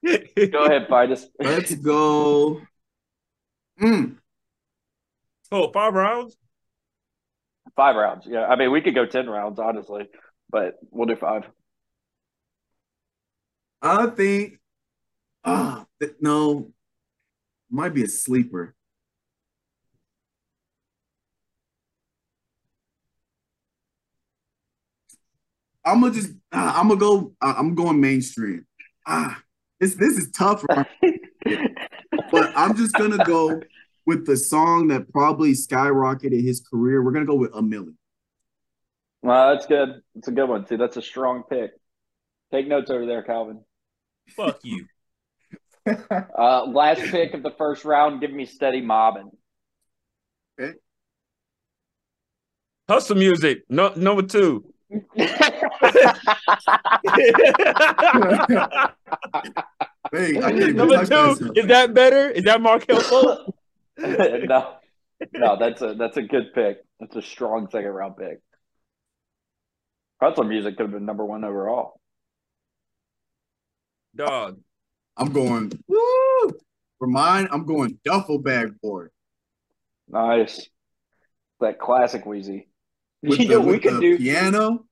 C: Go ahead, Fidus. (laughs)
A: Let's go. Mm,
B: Oh, five rounds?
C: Five rounds. Yeah, I mean we could go ten rounds, honestly, but we'll do five.
A: I think. Ah, th- no. Might be a sleeper. I'm gonna just. ah, I'm gonna go. ah, I'm going mainstream. Ah, this this is tough, but I'm just gonna go with the song that probably skyrocketed his career. We're gonna go with A Milli.
C: Well, that's good. It's a good one. See, that's a strong pick. Take notes over there, Calvin.
B: Fuck you. (laughs)
C: Uh, last pick of the first round. Give me Steady Mobbin.
B: Hustle music. No, number two. (laughs) (laughs)
A: Hey, I can't
B: number two. Is that better? Is that Markelle Fultz? (laughs)
C: no, no, that's a that's a good pick. That's a strong second round pick. Hustle music could have been number one overall.
B: Dog.
A: I'm going. Woo! For mine, I'm going duffel bag boy.
C: Nice, that classic Weezy.
A: With
C: you
A: the,
C: know, we
A: with
C: could do
A: piano.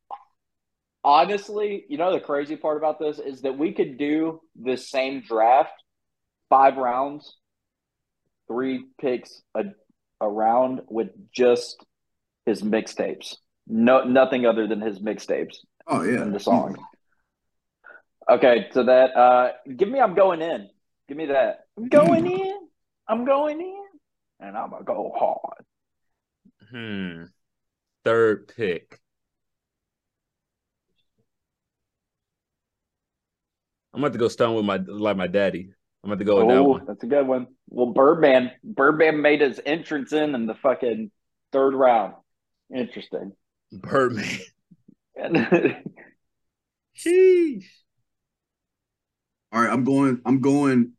C: Honestly. You know the crazy part about this is that we could do this same draft, five rounds, three picks a a round with just his mixtapes. No, nothing other than his mixtapes
A: Oh yeah.
C: and the songs. Okay, so that uh give me I'm going in. Give me that. I'm going in. I'm going in. And I'm gonna go hard.
B: Hmm. Third pick. I'm about to go stone with my like my daddy. I'm about to go with that one.
C: that's a good one. Well, Birdman, Birdman made his entrance in in the fucking third round. Interesting.
B: Birdman.
C: And (laughs) (laughs)
B: Sheesh.
A: All right, I'm going. I'm going.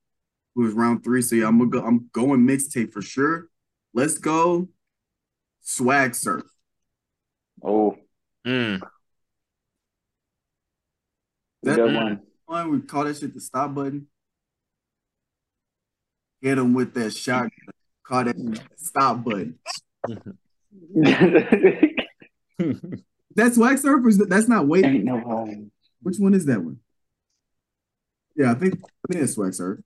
A: It was round three, so yeah, I'm gonna go. I'm going mixtape for sure. Let's go. Swag surf.
C: oh,
B: Mm.
A: That
C: good one.
A: One we call that shit the stop button. Hit him with that shot. Call that stop button. (laughs) That's swag surf. Or is that, that's not waiting.
C: Ain't no.
A: Which one is that one? Yeah, I think I think it's swag surf.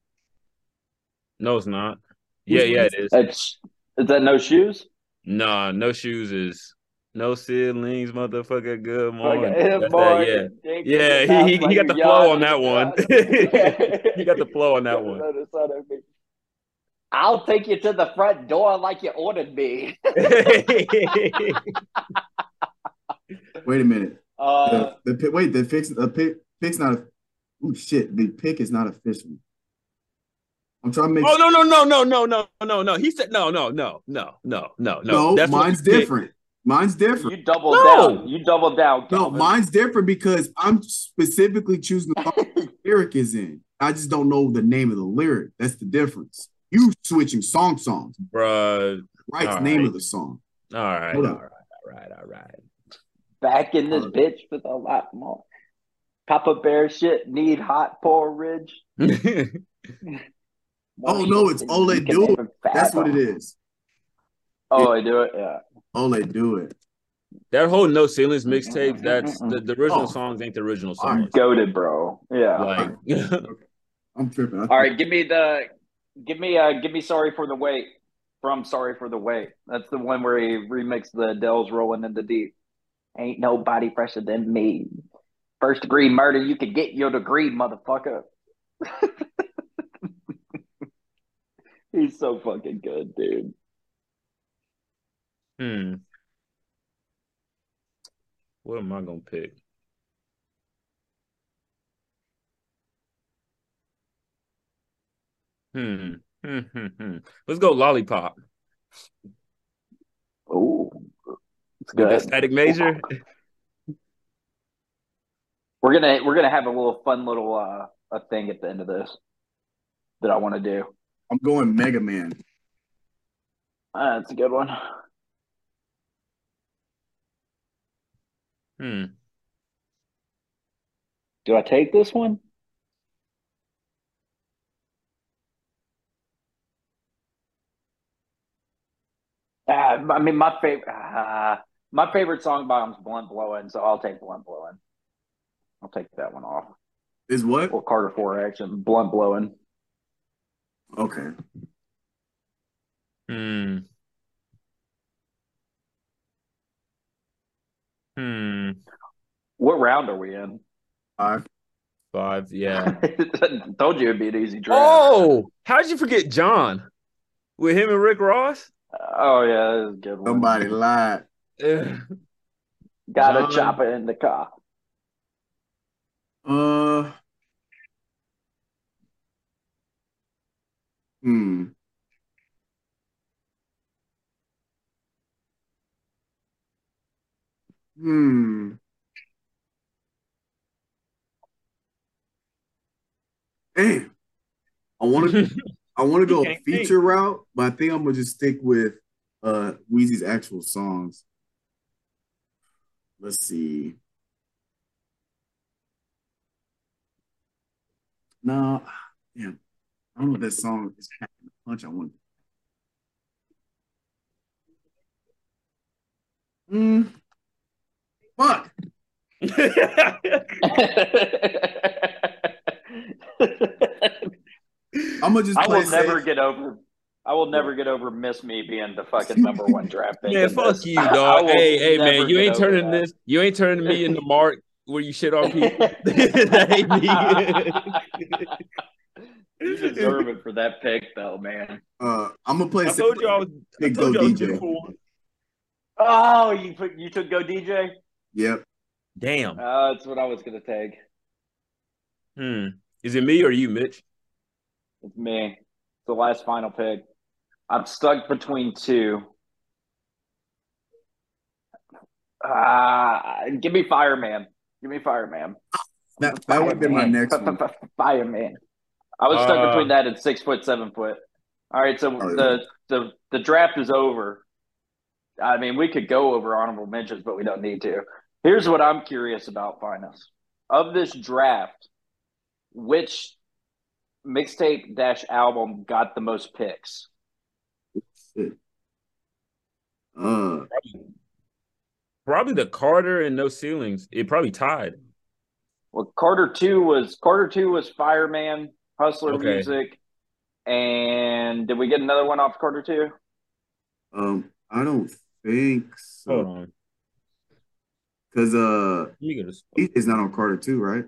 B: No, it's not. Yeah, yeah, it is.
C: That's is that no shoes?
B: Nah, no shoes is no ceilings, motherfucker. Good morning.
C: Fucking
B: That's that, yeah, yeah.
C: house
B: He, he, he got the flow on that one. he got the flow on that one.
C: I'll take you to the front door like you ordered me.
A: Wait a minute.
C: Uh,
A: The, the wait, the fix the pick pick's not a oh shit. The pick is not official. I'm trying to make
B: oh no no no no no no no no. He said no no no no no no no.
A: no,
B: That's
A: mine's
B: he picked.
A: Different. Mine's different.
C: you double
B: No.
C: down. You double down.
A: No, mine's different because I'm specifically choosing the (laughs) song the lyric is in. I just don't know the name of the lyric. That's the difference. You switching song songs.
B: Bruh.
A: Right
B: All
A: name
B: right.
A: of the song.
B: All right, all
A: Hold
B: right,
A: up.
B: all right, all right.
C: Back in this
A: Uh,
C: bitch with a lot more. Papa Bear shit need hot porridge. (laughs)
A: Oh, no, it's Ole
C: You can
A: Do It. That's what it
C: fathom.
A: is.
C: Oh, I do it. Yeah.
A: Ole do it.
B: that whole no ceilings mixtape. That's the, the original
A: Oh.
B: songs ain't the original
A: All right.
B: songs.
C: Goaded, bro. Yeah.
B: Like, (laughs)
A: I'm tripping. I
C: All right, give me the give me uh give me sorry for the wait from sorry for the wait. That's the one where he remixed the Adele's rolling in the deep. Ain't nobody fresher than me. First degree murder, you can get your degree, motherfucker. (laughs) He's so fucking good, dude.
B: Hmm. What am I gonna pick? Hmm. Hmm, hmm, hmm. Let's go lollipop.
C: Oh, it's
B: That
C: good.
B: static major.
C: We're gonna we're gonna have a little fun little uh a thing at the end of this that I want to do.
A: I'm going Mega Man.
C: Uh, that's a good one.
B: Hmm.
C: Do I take this one? Uh, I mean, my favorite, uh, my favorite song by him is "Blunt Blowing," so I'll take "Blunt Blowing." I'll take that one off.
A: Is what?
C: Or Carter Four action, "Blunt Blowing."
A: Okay.
B: Hmm. Hmm.
C: What round are we in?
A: Five.
B: Five. Yeah. (laughs)
C: Told you it'd be an easy draft.
B: Oh, how'd you forget John? With him and Rick Ross?
C: Oh yeah, that is a good one.
A: Somebody lied. (laughs)
B: Ugh.
C: got a
A: John.
C: chopper in the car.
A: Uh. Hmm. Hmm. Damn. I want to. (laughs) I want to go
B: can't
A: feature route, but I think I'm gonna just stick with uh Weezy's actual songs. Let's see. No, yeah, I don't know if that song is packing a punch. I want. Mm. Fuck. (laughs) I'm gonna just
C: I
A: play
C: will never
A: safe.
C: get over I will never get over Miss Me being the fucking number one draft pick.
B: Man,
C: in
B: fuck
C: this.
B: you, dog. (laughs) Hey, hey, man, you ain't turning
C: that.
B: this. You ain't turning me into Mark where you shit on people. (laughs) that ain't me.
C: you deserve it for that pick, though, man.
A: Uh, I'm gonna play.
B: I told you I was. I told
A: Go
B: you I was
A: DJ.
B: due for.
C: Oh, you put you took go DJ.
A: Yep.
B: Damn.
C: Uh, that's what I was gonna take.
B: Hmm. Is it me or you, Mitch?
C: It's me. It's the last final pick. I'm stuck between two. Uh, give me Fireman. Give me Fireman.
A: That that would have been my next one.
C: Fireman. I was stuck
B: Uh,
C: between that and six foot, seven foot. All right, so
A: Oh,
C: the, the the draft is over. I mean, we could go over honorable mentions, but we don't need to. Here's what I'm curious about, Finest. Of this draft, which mixtape dash album got the most picks?
A: Uh,
B: Probably the Carter and no ceilings. It probably tied.
C: Well, Carter two was Carter two was Fireman, Hustler
B: Okay.
C: Music, and did we get another one off Carter two?
A: um, I don't think
B: Hold
A: so.
B: on.
A: Cause uh,
B: Let me get this.
A: he is not on Carter too, right?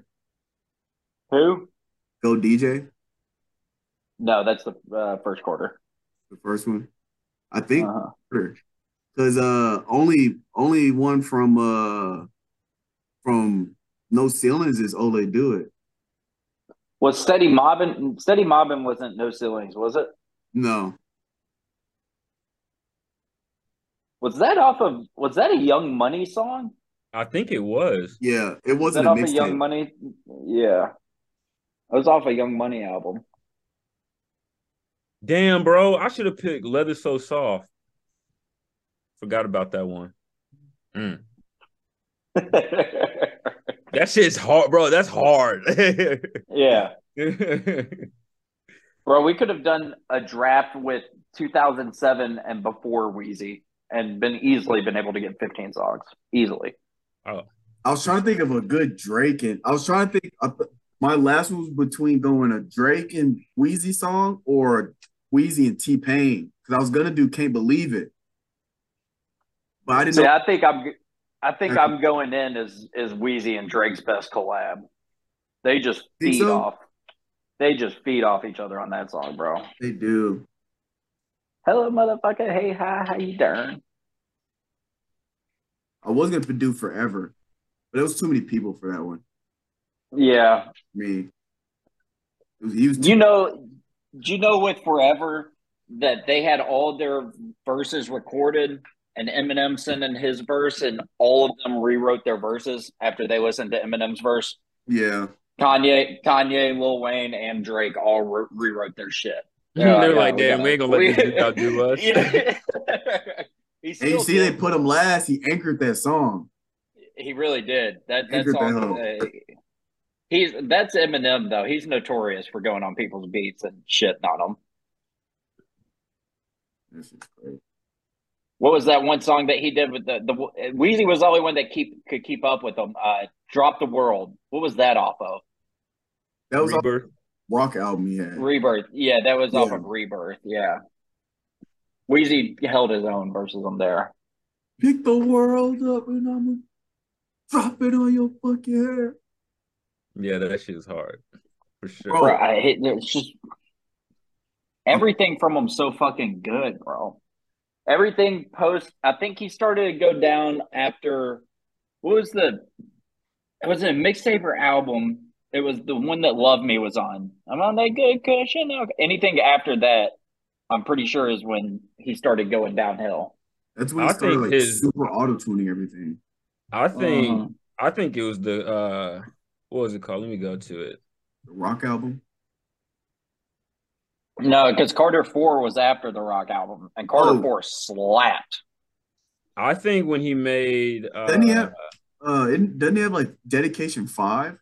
C: Who?
A: Go DJ,
C: No, that's the uh, first quarter.
A: the first one. I think
C: Uh-huh.
A: Cause uh, only only one from uh from No Ceilings is Ole Do It.
C: Was Steady Mobbin? Steady Mobbin wasn't No Ceilings, was it?
A: No,
C: Was that off of? Was that a Young Money song?
B: I think it was.
A: yeah, it
C: Was
A: wasn't
C: that
A: a
C: off of Young
A: mixtape.
C: Money? Yeah, it was off a Young Money album.
B: Damn, bro. I should have picked Leather So Soft. Forgot about that one. Mm. (laughs) That shit's hard, bro. That's hard. (laughs)
C: yeah, (laughs) bro, we could have done a draft with 2007 and before Weezy, and been easily been able to get 15 songs easily. Oh.
A: I was trying to think of a good Drake and I was trying to think. I, my last one was between going a Drake and Weezy song or Weezy and T Pain because I was gonna do "Can't Believe It," but I didn't
C: See,
A: know.
C: I think I'm, I think I'm going in as as Weezy and Drake's best collab. They just feed
A: so?
C: off. They just feed off each other on that song, bro.
A: They do.
C: Hello, motherfucker. Hey, hi, how you doing?
A: I was gonna do "Forever," but there was too many people for that one.
C: Yeah,
A: Me. mean, it was, he was.
C: you know, do you know with Forever that they had all their verses recorded and Eminem sent in his verse, and all of them rewrote their verses after they listened to Eminem's verse.
A: yeah,
C: Kanye, Kanye, Lil Wayne, and Drake all re- rewrote their shit. (laughs)
B: They're
C: Yeah,
B: like,
C: we
B: damn, we ain't gonna let this dude outdo us. (laughs)
C: Yeah. he
A: and you
C: still
A: see, they put him last. He anchored that song.
C: He really did. That that
A: Anchored
C: song.
A: hoe.
C: uh, he's that's Eminem though. He's notorious for going on people's beats and shitting on them.
A: This is great.
C: What was that one song that he did with the the Weezy was the only one that keep could keep up with him. Uh, Drop the World. What was that off of?
A: That was a
B: Rebirth.
A: rock album he had.
C: Rebirth. Yeah, that was off of Rebirth. Yeah. Weezy held his own versus them there.
A: Pick the world up and I'm gonna drop it on your fucking head.
B: Yeah, that shit is hard. For sure.
A: Bro.
C: Bro, I hate it's just everything from him so fucking good, bro. Everything post I think he started to go down after what was the it was a mixtape or album. It was the one that Love Me was on. I'm on that good cushion. Okay. Anything after that, I'm pretty sure is when he started going downhill.
A: That's when he
B: I
A: started
B: think
A: like
B: his-
A: super auto tuning everything.
B: I think
C: Uh-huh.
B: I think it was the uh what was it called? Let me go to it.
A: The rock album.
C: No, because Carter Four was after the rock album, and Carter
A: Oh.
C: Four slapped.
B: I think when he made uh
A: Didn't he have uh isn't- doesn't he have like dedication five?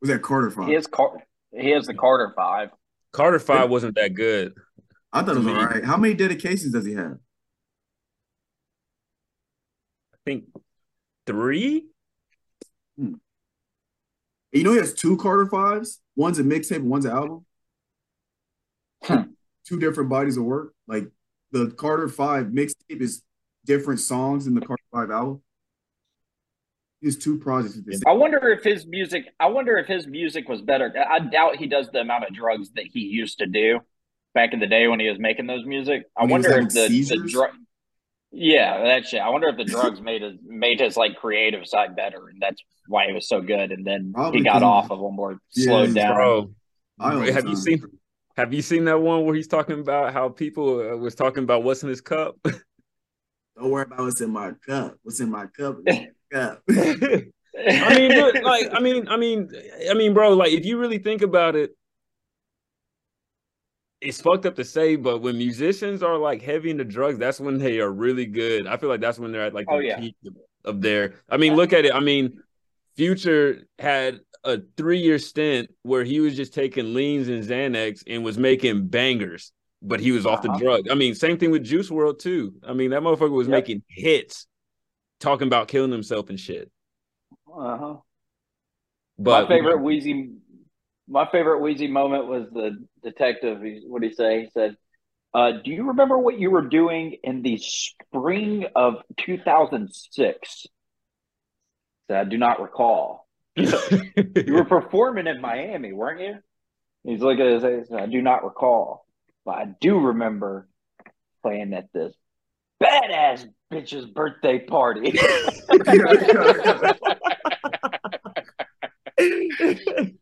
A: Was that Carter five?
C: He has Car- he has the Carter Five.
B: Carter Five wasn't that good.
A: I thought it was all right. How many dedications does he have?
B: I think three. Hmm.
A: You know he has two Carter fives. One's a mixtape, one's an album. Hmm. two different bodies of work. Like the Carter Five mixtape is different songs in the Carter Five album. His two projects. the same-
C: I wonder if his music. I wonder if his music was better. I doubt he does the amount of drugs that he used to do back in the day when he was making those music. I
A: When
C: wonder if the, the
A: seizures?
C: drug. Yeah, that shit. I wonder if the drugs made his made his like creative side better, and that's why he was so good. And then
A: Probably
C: he got off of them or
A: Yeah,
C: slowed down.
B: Bro,
A: I all
B: have you seen have you seen that one where he's talking about how people uh, was talking about what's in his cup? (laughs)
A: Don't worry about what's in my cup. What's in my cup? in (laughs) my cup.
B: I mean, dude, like, I mean, I mean, I mean, bro, like, if you really think about it, it's fucked up to say, but when musicians are like heavy into drugs, that's when they are really good. I feel like that's when they're at like the
C: Oh, yeah.
B: peak of their. I mean, look at it. I mean, Future had a three-year stint where he was just taking leans and Xanax and was making bangers, but he was off the
C: Uh-huh.
B: drug. I mean, same thing with Juice WRLD too. I mean, that motherfucker was
C: Yep.
B: making hits, talking about killing himself and shit.
C: Uh-huh.
B: But
C: my favorite Weezy, my favorite Weezy moment was the detective. What did he say? He said, uh, "Do you remember what you were doing in the spring of 2006?" Said, "I do not recall. (laughs) You were performing in Miami, weren't you?" He's looking at his face. I do not recall, but I do remember playing at this badass bitch's birthday party. (laughs) (laughs)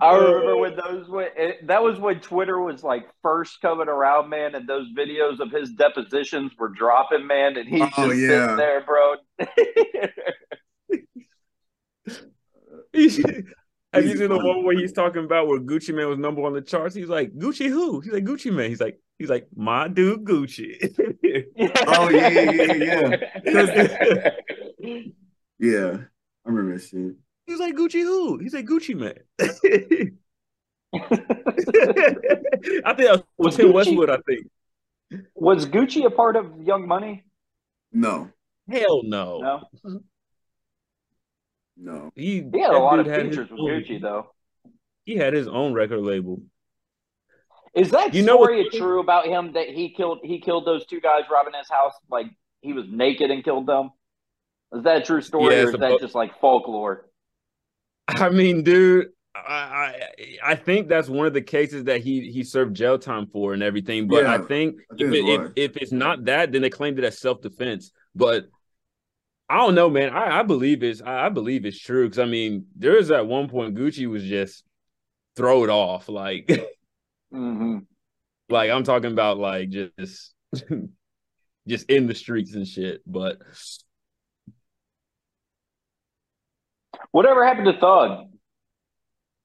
C: I remember when those when it, that was when Twitter was like first coming around, man, and those videos of his depositions were dropping, man, and he's
A: Oh,
C: just
A: yeah.
C: sitting there, bro. (laughs) (laughs)
B: Have you seen the one where he's talking about where Gucci Mane was number one on the charts? He's like, Gucci who? He's like, Gucci Mane. He's like, he's like, my dude Gucci. (laughs)
A: Oh, yeah, yeah, yeah, yeah. Yeah, I remember that shit.
B: He's like, Gucci who? He's like, Gucci Mane. (laughs) I think that was
C: Was
B: Tim
C: Gucci-
B: Westwood, I think.
C: was Gucci a part of Young Money?
A: No,
B: Hell no.
C: No,
A: no.
B: He,
C: he had a lot of
B: dude had
C: features with
B: own-
C: Gucci, though.
B: He had his own record label.
C: Is that
B: You know
C: story true about him that he killed he killed those two guys robbing his house? Like he was naked and killed them. Is that a true story,
B: Yeah,
C: or
B: it's
C: is that
B: about-
C: just like folklore?
B: I mean, dude, I, I I think that's one of the cases that he he served jail time for and everything. But I think,
A: I
B: if, it, if if it's not that, then they claimed it as self defense. But I don't know, man. I, I believe it's I, believe it's true because I mean, there is at one point Gucci was just throw it off like (laughs)
C: hmm
B: like I'm talking about like just (laughs) just in the streets and shit. But
C: Whatever happened to Thug?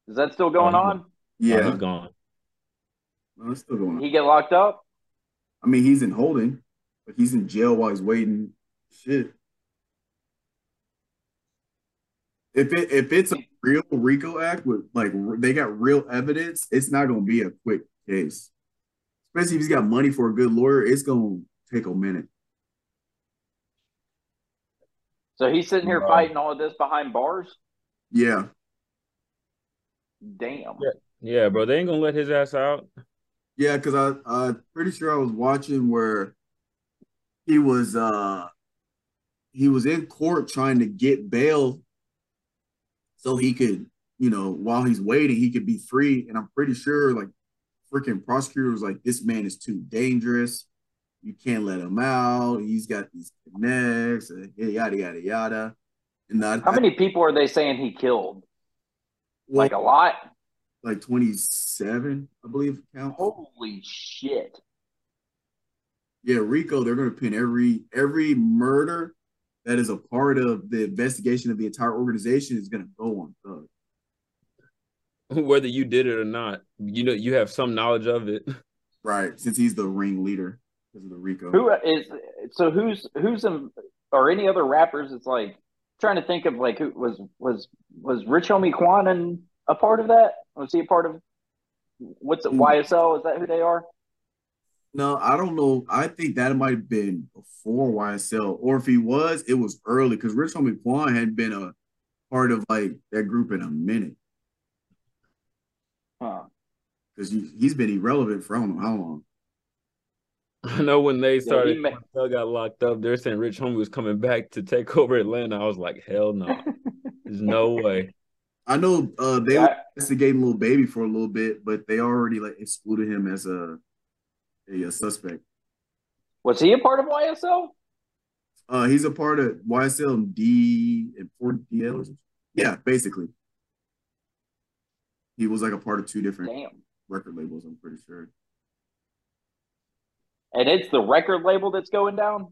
C: Is that still going
B: Oh,
C: on?
A: Yeah,
B: he's gone.
A: no, it's still going on.
C: He get locked up?
A: I mean, he's in holding, but he's in jail while he's waiting. Shit. If it if it's a real RICO act with like they got real evidence, it's not gonna be a quick case. Especially if he's got money for a good lawyer, it's gonna take a minute.
C: So he's sitting here
B: Wow.
C: fighting all of this behind bars?
A: Yeah,
C: Damn.
B: Yeah. Yeah, bro, they ain't gonna let his ass out.
A: yeah, because I I'm pretty sure I was watching where he was uh he was in court trying to get bail so he could, you know, while he's waiting, he could be free. And I'm pretty sure like freaking prosecutor was like, this man is too dangerous. You can't let him out. He's got these connects, yada yada yada. And I,
C: How many people are they saying he killed?
A: well,
C: Like a lot?
A: like 27, I believe count.
C: Holy shit.
A: Yeah, RICO, they're gonna pin every every murder that is a part of the investigation of the entire organization is gonna go on Thug. (laughs)
B: Whether you did it or not, you know you have some knowledge of it.
A: Right, since he's the ringleader because of the RICO.
C: Who is so who's who's in or any other rappers? It's like trying to think of like who was was was Rich Homie Quan and a part of that? Was he a part of what's it
A: Mm.
C: YSL? Is that who they are?
A: No, I don't know. I think that might have been before YSL, or if he was, it was early because Rich Homie Quan had been a part of like that group in a minute.
C: Huh.
A: because he's been irrelevant for I don't know how long. (laughs)
B: I know when they started,
C: ma-
B: when got locked up, they're saying Rich Homie was coming back to take (laughs) over Atlanta. I was like, hell no, there's no way. (laughs)
A: I know uh, they
C: Yeah.
A: were investigating Lil Baby for a little bit, but they already like excluded him as a a, a suspect.
C: Was he a part of YSL?
A: Uh, he's a part of YSL and D and 4DL. Yeah, basically. He was like a part of two different
C: Damn.
A: record labels, I'm pretty sure.
C: And it's the record label that's going down.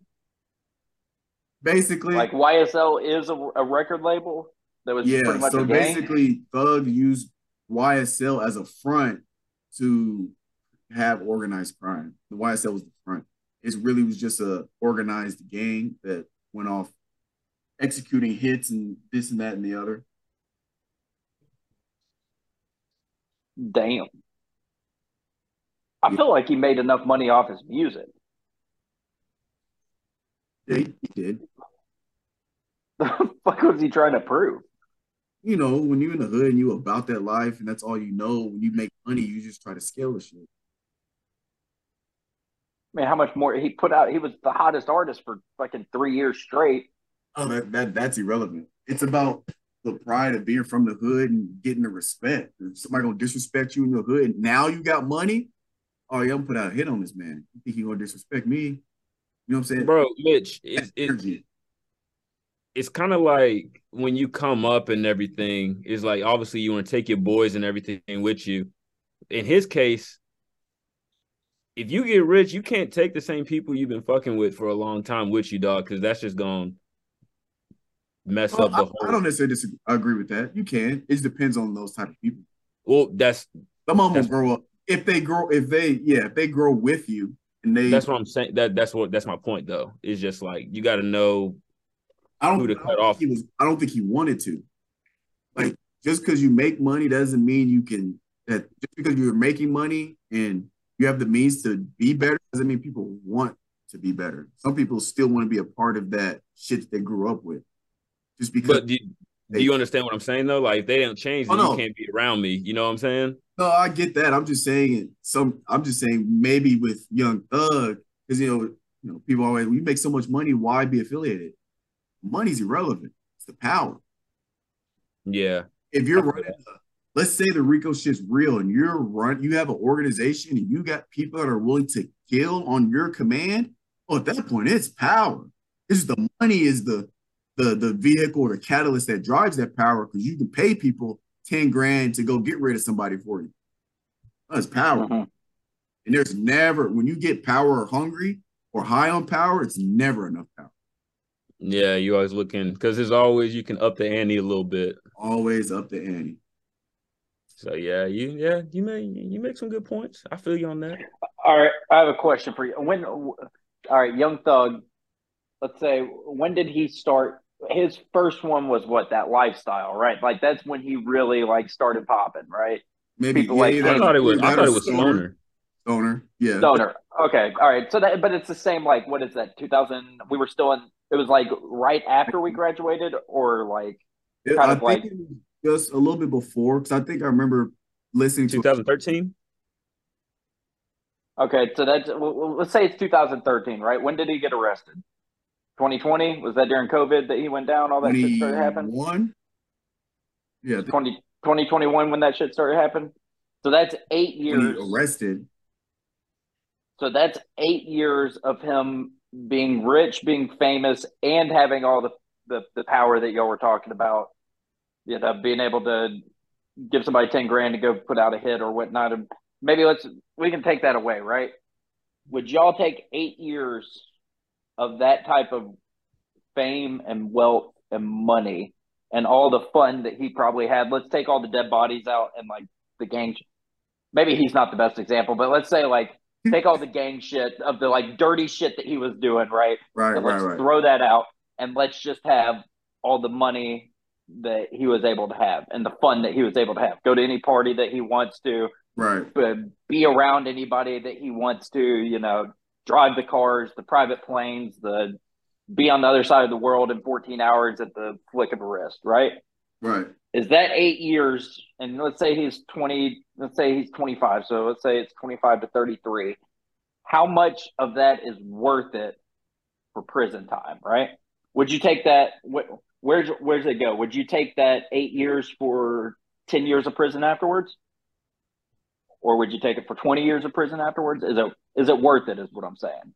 A: Basically,
C: Like YSL is a, a record label that was
A: yeah.
C: pretty much
A: So basically, Thug used YSL as a front to have organized crime. The YSL was the front. It really was just a organized gang that went off executing hits and this and that and the other.
C: Damn. I feel like he made enough money off his music.
A: Yeah, he did. (laughs)
C: The fuck was he trying to prove?
A: You know, when you're in the hood and you about that life and that's all you know, when you make money, you just try to scale the shit.
C: I mean, how much more he put out? He was the hottest artist for fucking three years straight.
A: Oh, that, that that's irrelevant. It's about the pride of being from the hood and getting the respect. If somebody gonna disrespect you in the hood, and now you got money. Oh, yeah, I'm gonna put out a hit on this man. You think he gonna disrespect me? You know what I'm saying?
B: Bro, Mitch, it's it, it's kind of like when you come up and everything, it's like obviously you want to take your boys and everything with you. In his case, if you get rich, you can't take the same people you've been fucking with for a long time with you, dog, because that's just gonna mess
A: Well,
B: up the
A: I,
B: whole.
A: I don't necessarily disagree, I agree with that. You can. It just depends on those type of people.
B: Well, that's
A: Some of them will grow up. If they grow, if they, yeah, if they grow with you and they,
B: that's what I'm saying. That that's what that's my point though. It's just like you got to know
A: I don't,
B: who to
A: I don't
B: cut
A: think
B: off.
A: He was, I don't think he wanted to. Like just because you make money doesn't mean you can. That just because you're making money and you have the means to be better doesn't mean people want to be better. Some people still want to be a part of that shit that they grew up with. Just because.
B: But do, do you understand what I'm saying though? Like if they don't change,
A: Oh, no.
B: you can't be around me. You know what I'm saying?
A: No, I get that. I'm just saying it. Some. I'm just saying maybe with Young Thug because you know, you know, people always we make so much money, why be affiliated? Money's irrelevant. It's the power.
B: Yeah.
A: if you're running, a, let's say the RICO shit's real and you're run, you have an organization and you got people that are willing to kill on your command. Well, at that point, it's power. It's the money is the the the vehicle or the catalyst that drives that power because you can pay people ten grand to go get rid of somebody for you. That's power.
C: Mhm.
A: And there's never when you get power or hungry or high on power, it's never enough power.
B: Yeah, you always looking because there's always you can up the ante a little bit.
A: Always up the ante.
B: So yeah, you yeah you make you make some good points. I feel you on that.
C: All right, I have a question for you. When, all right, Young Thug. Let's say when did he start? His first one was what that lifestyle, right? Like that's when he really like started popping, right?
A: Maybe
C: People like-
A: either
B: I thought it was I thought it was Stoner.
A: Stoner. Yeah.
C: Stoner. Okay, all right. So that, but it's the same. Like, what is that? Two thousand. We were still in. It was like right after we graduated, or like
A: It-
C: kind
A: I
C: of
A: think
C: like-
A: it was just a little bit before because I think I remember listening to
B: 2013.
C: okay. So that's well, well, let's say it's 2013, right? When did he get arrested? 2020 was that during COVID that he went down? All that shit started happening.
A: 21. Yeah, I
C: 20, 2021 when that shit started happening. So that's eight years.
A: arrested.
C: So that's eight years of him being rich, being famous, and having all the, the, the power that y'all were talking about. You know, being able to give somebody 10 grand to go put out a hit or whatnot. And maybe let's, we can take that away, right? Would y'all take eight years of that type of fame and wealth and money and all the fun that he probably had? Let's take all the dead bodies out and like the gang. Maybe he's not the best example, but let's say like (laughs) take all the gang shit of the like dirty shit that he was doing, right?
A: Right,
C: and
A: right,
C: let's
A: right.
C: throw that out and let's just have all the money that he was able to have and the fun that he was able to have. Go to any party that he wants to,
A: Right.
C: uh, be around anybody that he wants to, you know, drive the cars, the private planes, the be on the other side of the world in 14 hours at the flick of a wrist, right?
A: Right.
C: Is that eight years? And let's say he's 20, let's say he's 25. So let's say it's 25 to 33. How much of that is worth it for prison time, right? Would you take that? wh- Where's where's it go? Would you take that eight years for 10 years of prison afterwards? Or would you take it for 20 years of prison afterwards? Is it is it worth it, is what I'm saying?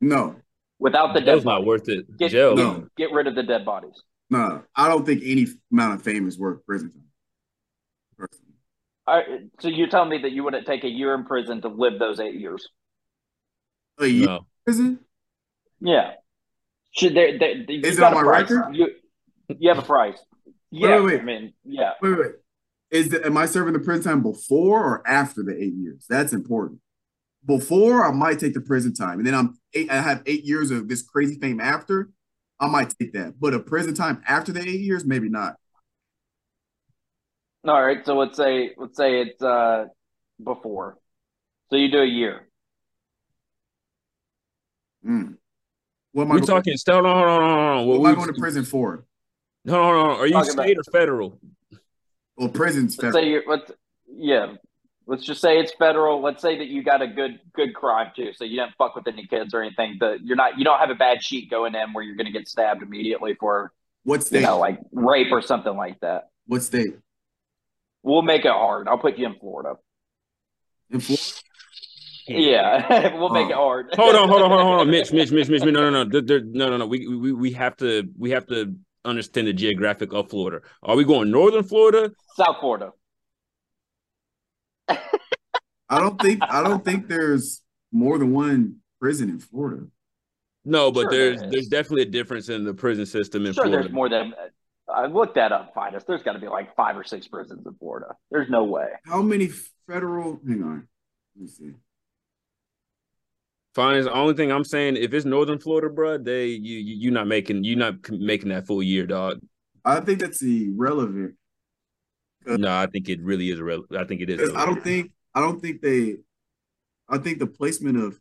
A: No.
C: Without the dead
B: Jail's not worth it.
C: Get,
B: Jail.
A: No.
C: get rid of the dead bodies.
A: No. I don't think any amount of fame is worth prison time. Personally.
C: All right, so you're telling me that you wouldn't take a year in prison to live those eight years?
A: A year
B: No.
A: prison?
C: Yeah. Should there? there you
A: Is it
C: got
A: on my
C: price.
A: record?
C: You, you have a price. Yeah,
A: wait, wait.
C: I mean, yeah.
A: Wait, wait, wait. Is the, am I serving the prison time before or after the eight years? That's important. Before, I might take the prison time, and then I'm eight. I have eight years of this crazy fame after. I might take that, but a prison time after the eight years, maybe not.
C: All right, so let's say let's say it's uh before. So you do a year.
A: Mm. What am I
B: We
A: going,
B: talking. Hold on, hold on, hold on.
A: what
B: What
A: am I going to prison for?
B: Hold on, hold on. Are you
C: Talking about-
B: state or federal?
A: Well, prison's
C: Let's say you let's yeah. Let's just say it's federal. Let's say that you got a good good crime too, so you didn't fuck with any kids or anything. But you're not you don't have a bad sheet going in where you're going to get stabbed immediately for
A: What
C: you know like rape or something like that.
A: what state?
C: We'll make it hard. I'll put you in Florida.
A: In Florida?
C: Yeah, (laughs) we'll make
A: Oh.
C: it hard.
B: Hold on, hold on, hold on, hold on. (laughs) Mitch, Mitch, Mitch, Mitch. Mitch, No, no, no. There- there- no, no, no. We, we we have to we have to understand the geographic of Florida. Are we going northern Florida?
C: South Florida.
A: I don't think I don't think there's more than one prison in Florida.
B: No, but
C: Sure
B: there's
C: there is.
B: there's definitely a difference in the prison system in
C: Sure,
B: Florida.
C: there's more than I looked that up. Finest. There's got to be like five or six prisons in Florida. There's no way.
A: How many federal? Hang on. Let me see.
B: Fine. The only thing I'm saying, if it's northern Florida, bro, they you you you not making you're not making that full year, dog.
A: I think that's irrelevant. Uh,
B: No, I think it really is. Real, I think it is.
A: I don't think I don't think they. I think the placement of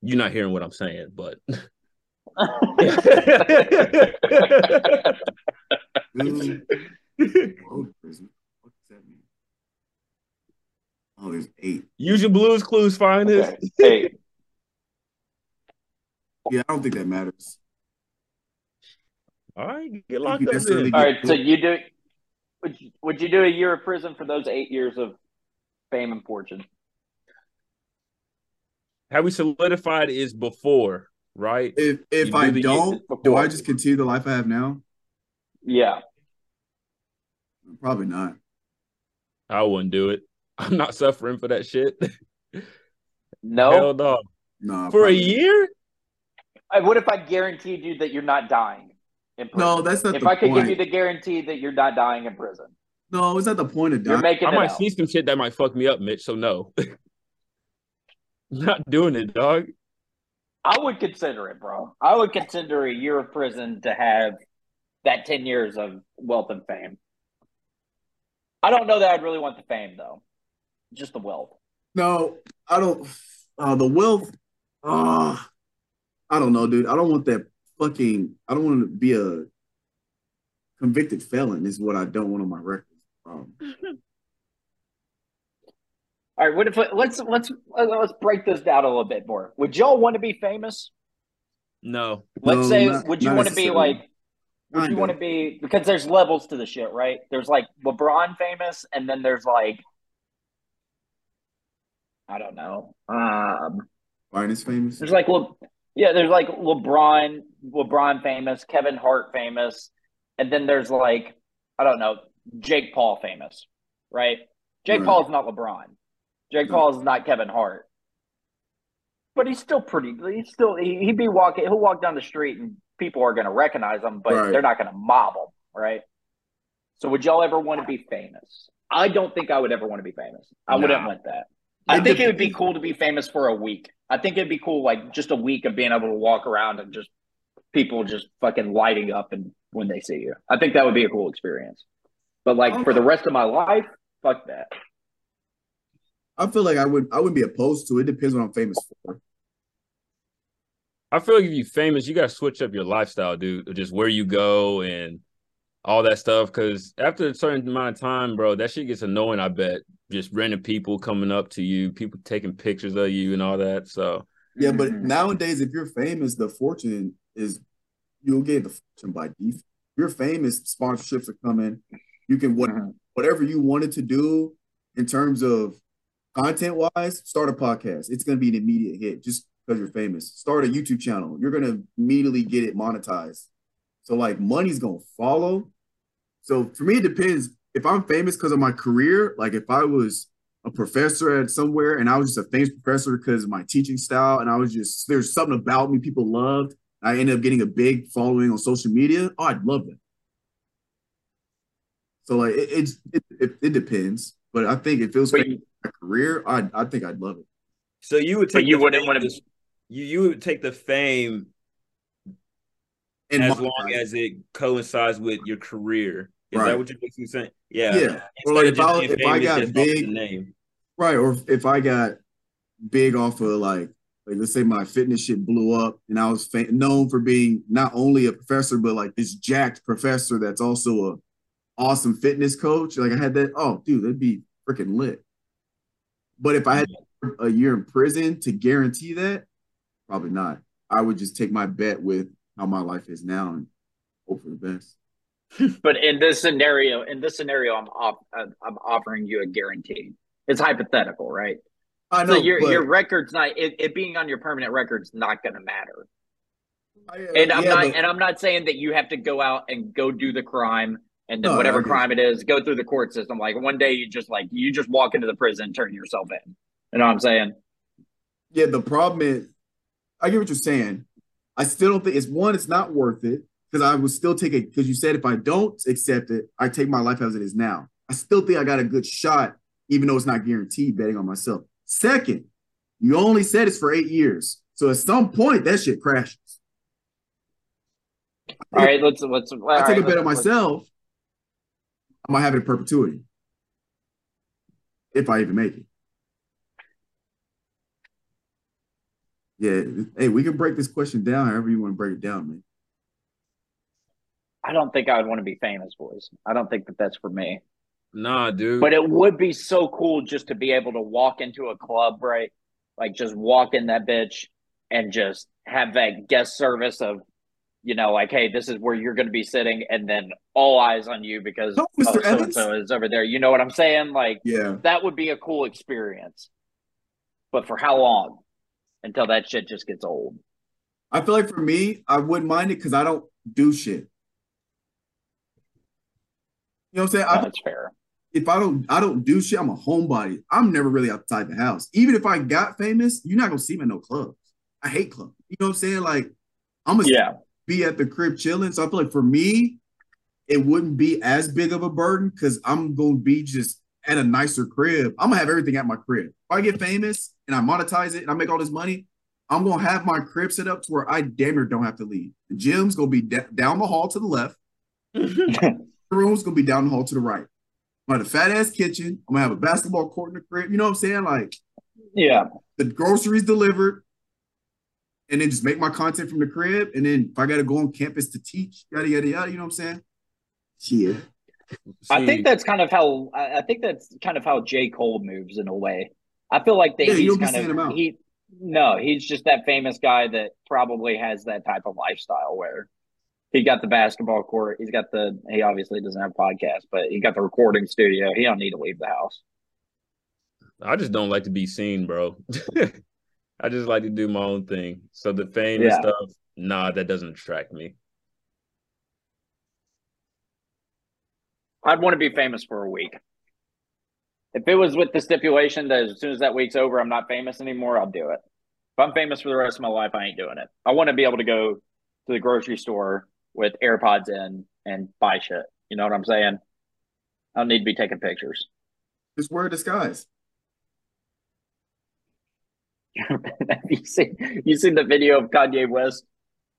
B: you're not hearing what I'm saying, but
A: Ooh, road prison. What does that mean? Oh, there's eight.
B: use your blues clues, finest.
C: Okay. Hey,
A: Yeah, I don't think that matters.
B: All right, get locked up
C: all right. So you do. Would you, would you do a year of prison for those eight years of fame and fortune?
B: Have we solidified is before, right?
A: If if
B: You
A: I
B: do the-
A: don't, do. I just continue the life I have now?
C: Yeah.
A: Probably not.
B: I wouldn't do it. (laughs) I'm not suffering for that shit. (laughs)
C: No.
B: Hell no.
A: No.
B: For a year?
C: I- What if I guaranteed you that you're not dying in prison?
A: No, that's not
C: If
A: the
C: I could give you the guarantee that you're not dying in prison,
A: No, it's not the point of dying.
C: you're making
B: I
C: it
B: might
C: out.
B: see some shit that might fuck me up, Mitch. So no. (laughs) not doing it, dog.
C: I would consider it, bro. I would consider a year of prison to have that 10 years of wealth and fame. I don't know that I'd really want the fame, though. Just the wealth.
A: No, I don't. Uh, the wealth. Uh, I don't know, dude. I don't want that fucking. I don't want to be a convicted felon. Is what I don't want on my record. Um, (laughs)
C: All right, what if let's let's let's break this down a little bit more. Would y'all want to be famous?
B: No.
C: Let's
A: No,
C: say,
A: not-
C: would you want to be like, would you
A: Kinda.
C: want to be because there's levels to the shit, right? There's like LeBron famous, and then there's like, I don't know, um,
A: Finest famous.
C: There's like, Le- yeah, there's like LeBron, LeBron famous, Kevin Hart famous, and then there's like, I don't know, Jake Paul famous, right? Jake
A: Right.
C: Paul is not LeBron. Jake
A: No.
C: Paul is not Kevin Hart, but he's still pretty. He's still he, he'd be walking. He'll walk down the street and people are going to recognize him, but
A: Right.
C: they're not going to mob him, right? So would y'all ever want to be famous? I don't think I would ever want to be famous. I wouldn't want that. I
A: It
C: think it would be cool to be famous for a week. I think it'd be cool, like just a week of being able to walk around and just people just fucking lighting up and when they see you. I think that would be a cool experience. But like for the rest of my life, fuck that.
A: I feel like I would. I wouldn't be opposed to it. Depends what I'm famous for.
B: I feel like if you're famous, you gotta switch up your lifestyle, dude. Just where you go and all that stuff. Because after a certain amount of time, bro, that shit gets annoying. I bet just random people coming up to you, people taking pictures of you and all that. So
A: Yeah, but
C: Mhm.
A: nowadays, if you're famous, the fortune is you'll get the fortune by default. If you're famous, sponsorships are coming. You can what
C: Mhm.
A: whatever you wanted to do in terms of content wise, start a podcast. It's gonna be an immediate hit just because you're famous. Start a YouTube channel. You're gonna immediately get it monetized. So like money's gonna follow. So for me, it depends. If I'm famous because of my career, like if I was a professor at somewhere and I was just a famous professor because of my teaching style, and I was just there's something about me people loved. I ended up getting a big following on social media. Oh, I'd love that. So like it it's, it, it, it depends, but I think if it was
C: But
A: famous for my career, I I think I'd love it.
B: so you would take
C: you wouldn't
B: fame-
C: wanna be-
B: you you would take the fame
A: And
B: as long
A: it.
B: as it coincides with your career. Is
A: Right.
B: that what you're basically saying? Yeah.
A: yeah, or like if I if I got
B: just off the
A: big
B: name.
A: Right. Or if, I got big off of like, like let's say my fitness shit blew up and I was fa- known for being not only a professor, but like this jacked professor that's also a awesome fitness coach. Like I had that, oh, dude, that'd be freaking lit. But if I had a year in prison to guarantee that, probably not. I would just take my bet with how my life is now and hope for the best. (laughs)
C: But in this scenario, in this scenario, I'm off, I'm offering you a guarantee. It's hypothetical, right?
A: I know,
C: so your
A: but
C: your record's not it, it being on your permanent record's not going to matter.
A: I- uh,
C: And I'm
A: yeah,
C: not
A: but-
C: and I'm not saying that you have to go out and go do the crime and then
A: No,
C: whatever crime it is, go through the court system. Like one day you just like you just walk into the prison and turn yourself in. You know what I'm saying?
A: Yeah, the problem is, I get what you're saying. I still don't think it's one. It's not worth it because I would still take it because you said if I don't accept it, I take my life as it is now. I still think I got a good shot, even though it's not guaranteed. Betting on myself. Second, you only said it's for eight years, so at some point that shit crashes.
C: All right, let's let's.
A: I take a bet on myself. I might have it in perpetuity if I even make it. Yeah, hey, we can break this question down however you want to break it down, man.
C: I don't think I would want to be famous, boys. I don't think that that's for me.
B: Nah, dude.
C: But it would be so cool just to be able to walk into a club, right? Like just walk in that bitch and just have that guest service of, you know, like, hey, this is where you're going to be sitting, and then all eyes on you because oh,
A: Mr.
C: so and
A: Evans.
C: so is over there. You know what I'm saying? Like
A: Yeah,
C: that would be a cool experience. But for how long? Until that shit just gets old.
A: I feel like for me, I wouldn't mind it because I don't do shit. You know what I'm saying?
C: No,
A: I,
C: that's fair.
A: if I don't, I don't do shit. I'm a homebody. I'm never really outside the house. Even if I got famous, you're not gonna see me in no clubs. I hate clubs. You know what I'm saying? Like, I'm gonna
C: Yeah.
A: be at the crib chilling. So I feel like for me, it wouldn't be as big of a burden because I'm gonna be just at a nicer crib. I'm gonna have everything at my crib. If I get famous and I monetize it and I make all this money, I'm gonna have my crib set up to where I damn near don't have to leave. The gym's gonna be down the hall to the left. (laughs) The room's gonna be down the hall to the right. I'm gonna have a fat ass kitchen. I'm gonna have a basketball court in the crib. You know what I'm saying? Like
C: Yeah.
A: the groceries delivered, and then just make my content from the crib. And then if I gotta go on campus to teach, yada yada yada, you know what I'm saying? Yeah.
C: I think that's kind of how I I think that's kind of how J. Cole moves in a way. I feel like that
A: Yeah,
C: he's kind of he no, he's just that famous guy that probably has that type of lifestyle where he got the basketball court, he's got the he obviously doesn't have a podcast, but he got the recording studio. He don't need to leave the house.
B: I just don't like to be seen, bro. (laughs) I just like to do my own thing. So the fame and stuff, nah, that doesn't attract me.
C: I'd want to be famous for a week. If it was with the stipulation that as soon as that week's over, I'm not famous anymore, I'll do it. If I'm famous for the rest of my life, I ain't doing it. I want to be able to go to the grocery store with AirPods in and buy shit. You know what I'm saying? I don't need to be taking pictures.
A: Just wear a disguise.
C: Have (laughs) you seen you seen the video of Kanye West?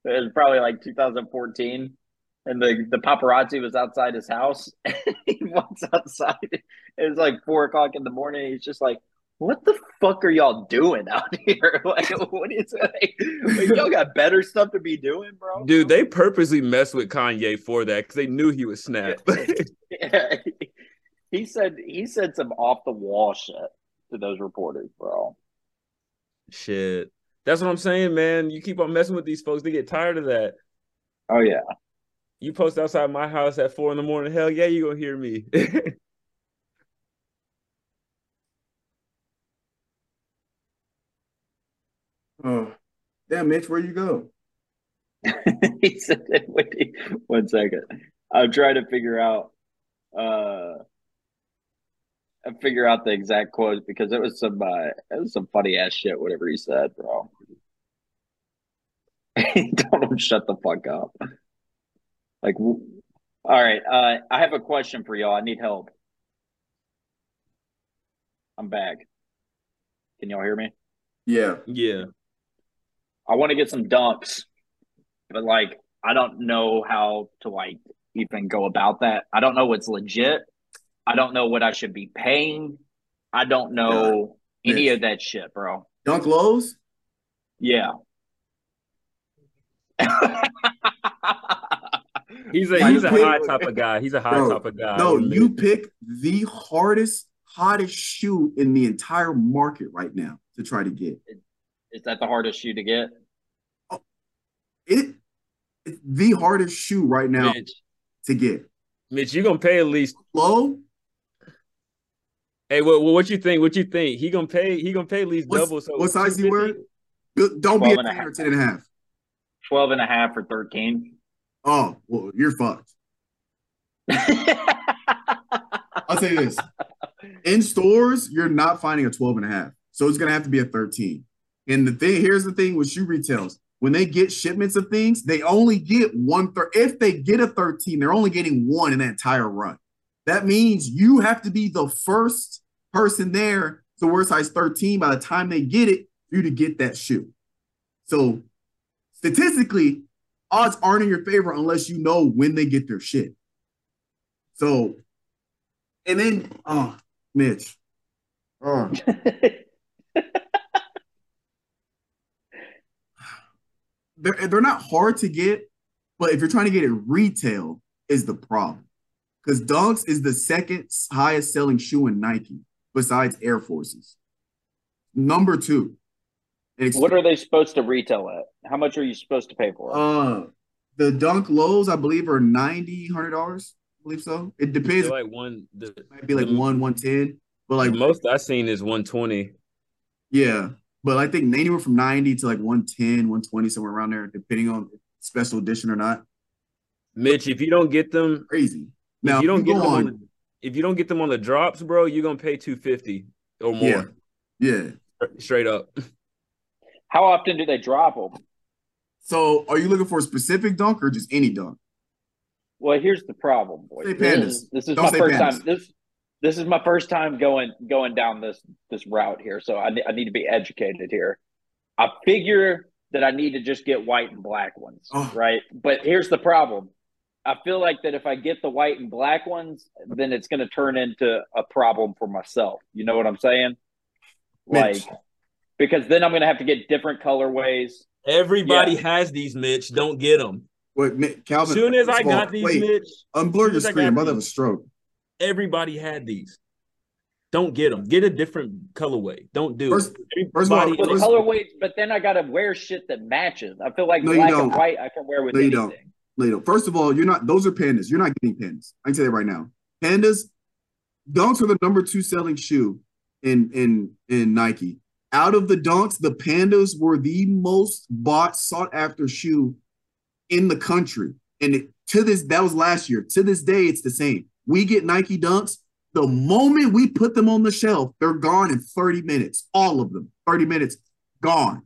C: It was probably like 2014, and the the paparazzi was outside his house. (laughs) he walks outside. It was like four o'clock in the morning. He's just like, what the fuck are y'all doing out (laughs) here? Like, what is like, like, y'all got better stuff to be doing, bro?
B: Dude, they purposely messed with Kanye for that because they knew he was snap. (laughs)
C: Yeah. he said he said some off the wall shit to those reporters, bro.
B: Shit. That's what I'm saying, man. You keep on messing with these folks, they get tired of that.
C: Oh yeah.
B: You post outside my house at four in the morning, hell yeah, you gonna hear me. (laughs)
A: Oh, damn, Mitch, where you go? (laughs)
C: he said, wait, one second. I'm trying to figure out uh figure out the exact quote because it was some uh, it was some funny ass shit, whatever he said, bro. (laughs) Told him shut the fuck up. Like, w- all right, uh, I have a question for y'all. I need help. I'm back. Can y'all hear me?
A: Yeah.
B: yeah.
C: I want to get some dunks, but like I don't know how to like even go about that. I don't know what's legit. I don't know what I should be paying. I don't know
A: Yeah.
C: any
A: Mitch.
C: of that shit, bro.
A: Dunk lows?
C: Yeah. (laughs)
B: He's a
A: You
B: he's a
A: pick-
B: high type of guy. He's a high
A: Bro,
B: type of guy.
A: No, you
B: it.
A: pick the hardest, hottest shoe in the entire market right now to try to get.
C: Is that the hardest shoe to get?
A: Oh, it it's the hardest shoe right now
B: Mitch,
A: to get.
B: Mitch, you're gonna pay at least
A: Low?
B: Hey, what what you think? What you think? He gonna pay? He gonna pay at least
A: What's-
B: double. So
A: what size he wear? Don't be
C: 12
A: a
C: and a
A: 10 or 10 and a half.
C: 12 and a half or 13.
A: Oh, well, you're fucked. (laughs) I'll say this. In stores, you're not finding a 12 and a half. So it's gonna have to be a 13. And the thing here's the thing with shoe retails. When they get shipments of things, they only get one third. If they get a 13, they're only getting one in that entire run. That means you have to be the first person there to wear size 13 by the time they get it you to get that shoe. So statistically, odds aren't in your favor unless you know when they get their shit. So, and then, oh, Mitch. Oh, (laughs) they're, they're not hard to get, but if you're trying to get it retail, is the problem. Because Dunks is the second highest selling shoe in Nike besides Air Forces. Number two. And
C: what are they supposed to retail at? How much are you supposed to pay for it?
A: uh, the Dunk lows, I believe, are 90 $100. I believe so. It depends.
B: Like one. The,
A: might be like
B: the-
A: one, 110. But like,
B: most I've seen is one twenty.
A: yeah. But I think anywhere from 90 to like 110, 120, somewhere around there, depending on special edition or not.
B: Mitch, if you don't get them,
A: Crazy. Now, if
B: you don't get them on,
A: on,
B: the, if you don't get them on the drops, bro, you're gonna pay two fifty or more,
A: yeah, yeah.
B: straight up.
C: How often do they drop them?
A: So, are you looking for a specific dunk or just any dunk?
C: Well, here's the problem, boys.
A: Say
C: This is, this is my first
A: pandas.
C: time. This this is my first time going going down this this route here, so I I need to be educated here. I figure that I need to just get white and black ones,
A: Oh.
C: right? But here's the problem. I feel like that if I get the white and black ones, then it's going to turn into a problem for myself. You know what I'm saying? Like, because then I'm going to have to get different colorways.
B: Everybody
C: Yeah.
B: has these, Mitch. Don't get them.
A: Wait, Mi- Calvin.
B: As soon as
A: first
B: I got these,
A: wait,
B: Mitch,
A: unblur
B: soon
A: your screen.
B: got
A: I'm about to have a stroke.
B: Everybody had these. Don't get them. Get a different colorway. Don't do
A: First-
B: it.
A: first of all,
B: Everybody-
C: With
A: First-
C: colorways, but then I got to wear shit that matches. I feel like
A: No, you
C: black
A: don't.
C: and white I can wear with
A: No, you
C: anything.
A: don't. Later. First of all, you're not. Those are pandas. You're not getting pandas. I can tell you right now. Pandas, dunks are the number two selling shoe in in in Nike. Out of the dunks, the pandas were the most bought, sought after shoe in the country. And it, to this, that was last year. To this day, it's the same. We get Nike dunks. The moment we put them on the shelf, they're gone in 30 minutes. All of them. 30 minutes, gone.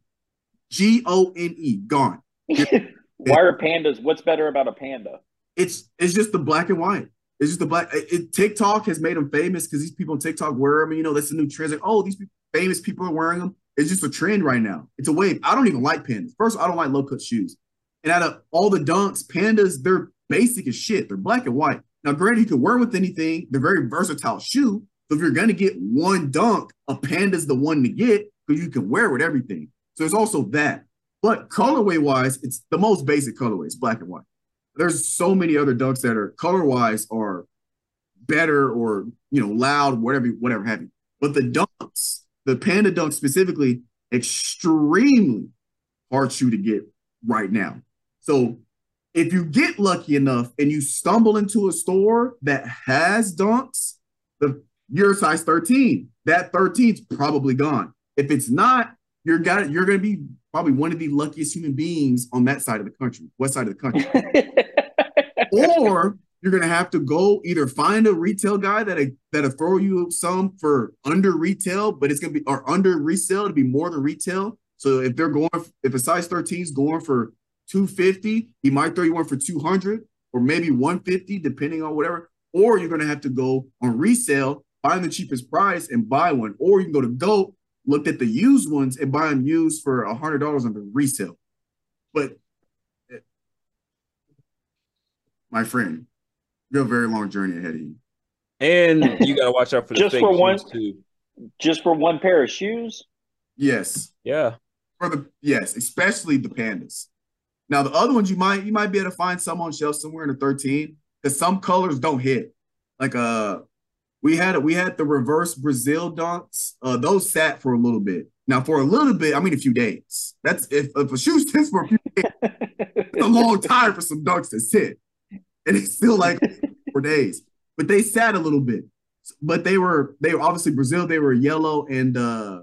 A: G O N E, gone. (laughs)
C: Why are pandas? What's better about a panda?
A: it's it's just the black and white. It's just the black. It, it- TikTok has made them famous because these people on TikTok wear them. And, you know, that's the new trend. Like, oh, these pe- famous people are wearing them. It's just a trend right now. It's a wave. I don't even like pandas. First, I don't like low cut shoes. And out of all the dunks, pandas, they're basic as shit. They're black and white. Now, granted, you can wear with anything. They're very versatile shoe, So if you're gonna get one dunk, a panda's the one to get because you can wear with everything. So there's also that. But colorway wise, it's the most basic colorway. It's black and white. There's so many other dunks that are color wise are better or you know loud, whatever, whatever have you. But the dunks, the panda dunk specifically, extremely hard shoe to get right now. So if you get lucky enough and you stumble into a store that has dunks, the you're a size 13. That 13's probably gone. If it's not, you're got you're gonna be probably one of the luckiest human beings on that side of the country, west side of the country. (laughs) or you're gonna have to go either find a retail guy that that'll throw you some for under retail, but it's gonna be or under resale to be more than retail. So if they're going, if a size 13 is going for 250, he might throw you one for 200 or maybe 150, depending on whatever. Or you're gonna have to go on resale, find the cheapest price and buy one. Or you can go to GOAT, look at the used ones and buy them used for a hundred dollars on the resale. But eh, my friend, you have a very long journey ahead of you.
B: And you gotta watch out for the
C: Just
B: fake
C: for one-
B: too.
C: Just for one pair of shoes?
A: Yes.
B: Yeah.
A: For the yes, especially the pandas. Now the other ones you might you might be able to find some on shelf somewhere in the 13 because some colors don't hit. Like uh we had we had the reverse Brazil dunks. Uh those sat for a little bit. Now for a little bit, I mean a few days. That's if, if a shoe sits for a few days, it's a long (laughs) time for some dunks to sit. And it's still like (laughs) for days. But they sat a little bit. But they were they were obviously Brazil, they were yellow and uh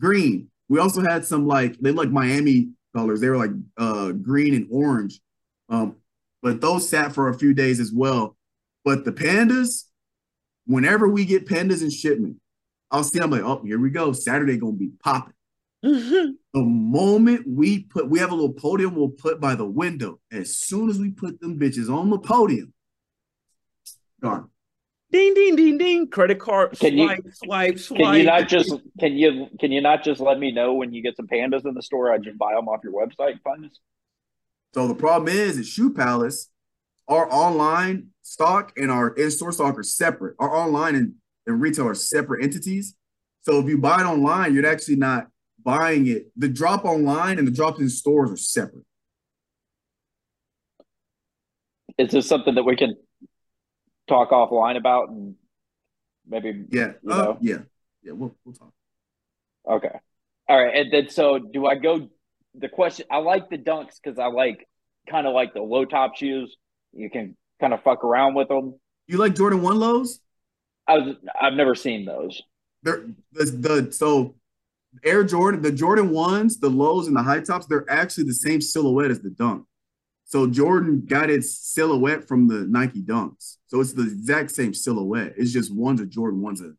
A: green. We also had some like they look like Miami colors. They were like uh green and orange. Um, but those sat for a few days as well. But the pandas, whenever we get pandas in shipment, I'll see I'm like, oh, here we go. Saturday gonna be popping. The moment we put, we have a little podium we'll put by the window. As soon as we put them bitches on the podium, gone.
B: Ding ding ding ding. Credit card
C: Can you-
B: swipe, swipe, swipe.
C: Can you not just can you can you not just let me know when you get some pandas in the store? I just buy them off your website and find us.
A: So the problem is at Shoe Palace, our online stock and our in-store stock are separate. Our online and, and retail are separate entities. So if you buy it online, you're actually not buying it. The drop online and the drop in stores are separate.
C: Is this something that we can talk offline about and maybe
A: Yeah.
C: You
A: Uh, yeah. Yeah. We'll, we'll talk.
C: Okay. All right. And then so do I go the question I like the dunks because I like kind of like the low top shoes. You can kind of fuck around with them.
A: You like Jordan 1 lows?
C: I was I've never seen those.
A: They're the, the so Air Jordan, the Jordan ones, the lows and the high tops, they're actually the same silhouette as the dunk. So Jordan got its silhouette from the Nike Dunks. So it's the exact same silhouette. It's just one's a Jordan, one's a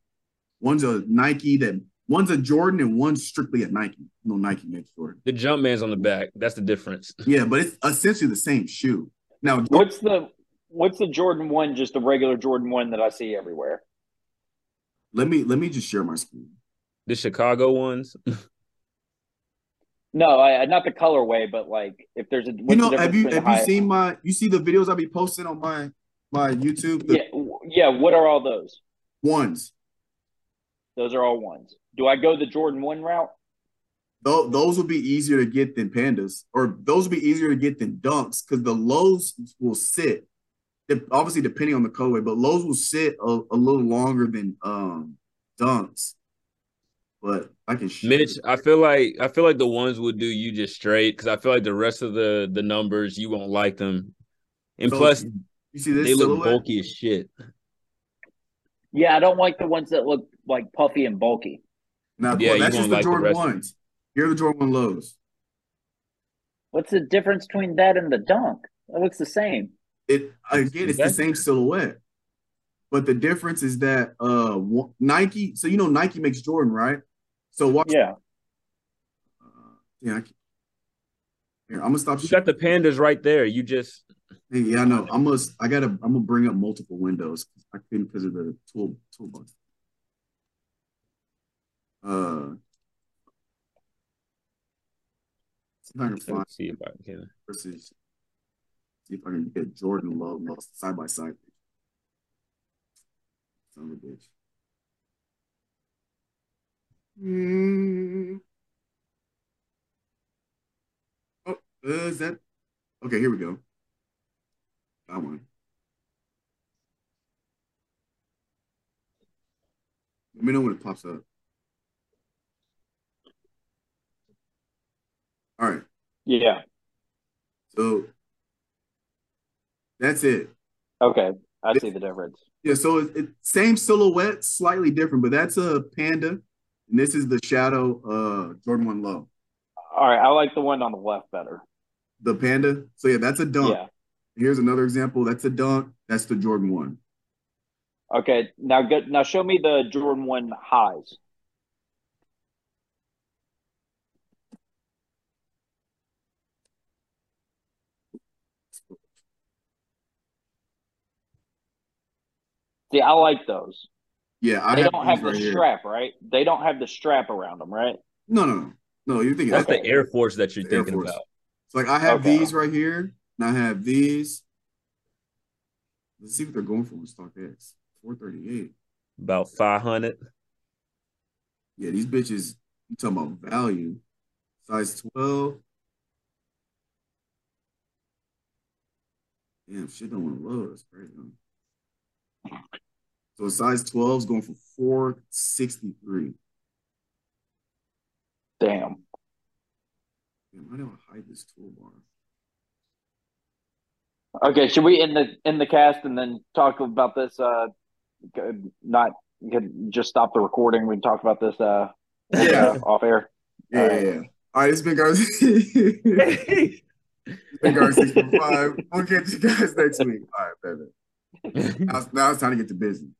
A: one's a Nike that one's a Jordan and one's strictly a Nike. No Nike makes Jordan.
B: The Jumpman's on the back. That's the difference. (laughs)
A: Yeah, but it's essentially the same shoe. Now
C: What's the what's the Jordan one? Just the regular Jordan one that I see everywhere.
A: let me let me just share my screen.
B: The Chicago ones. (laughs)
C: No, I, not the colorway, but like if there's a
A: You know, have you have you
C: high-
A: seen my you see the videos I be posting on my my YouTube? The
C: Yeah, yeah. What are all those?
A: ones.
C: Those are all ones. Do I go the Jordan one route?
A: Tho- those will be easier to get than pandas, or those will be easier to get than dunks because the lows will sit. Obviously, depending on the colorway, but lows will sit a, a little longer than um dunks. But I can show
B: Mitch. I feel like I feel like the ones would do you just straight because I feel like the rest of the the numbers you won't like them, and
A: So,
B: plus
A: you see this
B: they look bulky as shit.
C: Yeah, I don't like the ones that look like puffy and bulky.
A: Now,
B: Yeah,
A: well, that's just the
B: like
A: Jordan
B: rest of
A: ones. Here are the Jordan one lows.
C: What's the difference between that and the dunk? It looks the same.
A: It again, it's the same silhouette, but the difference is that uh Nike. So you know Nike makes Jordan, right? So watch.
C: Yeah.
A: Uh, yeah. I can, here, I'm gonna stop.
B: You got the pandas right there. You just
A: Hey, yeah, I know. I must. I gotta. I'm gonna bring up multiple windows. I couldn't because of the tool toolbox. Uh, see if I can
B: let me
A: find
B: see if I can.
A: versus. See if I can get Jordan low, low side by side. Son of a bitch. Mm. Oh, uh, is that okay? Here we go. That one. Let me know when it pops up. All right.
C: Yeah.
A: So that's it.
C: Okay. I see the difference.
A: Yeah, so it, it same silhouette, slightly different, but that's a panda, and this is the shadow uh Jordan One Low.
C: All right. I like the one on the left better.
A: The panda. So yeah, that's a dunk.
C: Yeah.
A: Here's another example. That's a dunk. That's the Jordan One.
C: Okay. Now good. Now show me the Jordan one highs. See, I like those.
A: Yeah, I
C: They
A: have
C: don't have the
A: right here.
C: strap, right? They don't have the strap around them, right?
A: No, no, no, no. You're thinking
B: That's
A: that's
B: the Air Force that you're
A: The Air
B: thinking
A: Force.
B: about.
A: It's like I have
C: Okay.
A: these right here, and I have these. Let's see what they're going for in StockX. 438.
B: About 500.
A: Yeah, these bitches, you talking about value. Size 12. Damn, shit don't want to load. That's crazy. huh? So size 12 is going for 463.
C: Damn.
A: Damn, how do I hide this toolbar?
C: Okay, should we end the end the cast and then talk about this? Uh, not could just stop the recording. We can talk about this. Uh,
A: Yeah.
C: off air.
A: Yeah, yeah, yeah. All right, it's been guys. (laughs) it's been guys 645. We'll catch you guys next week. All right, baby. Now, now it's time to get to business.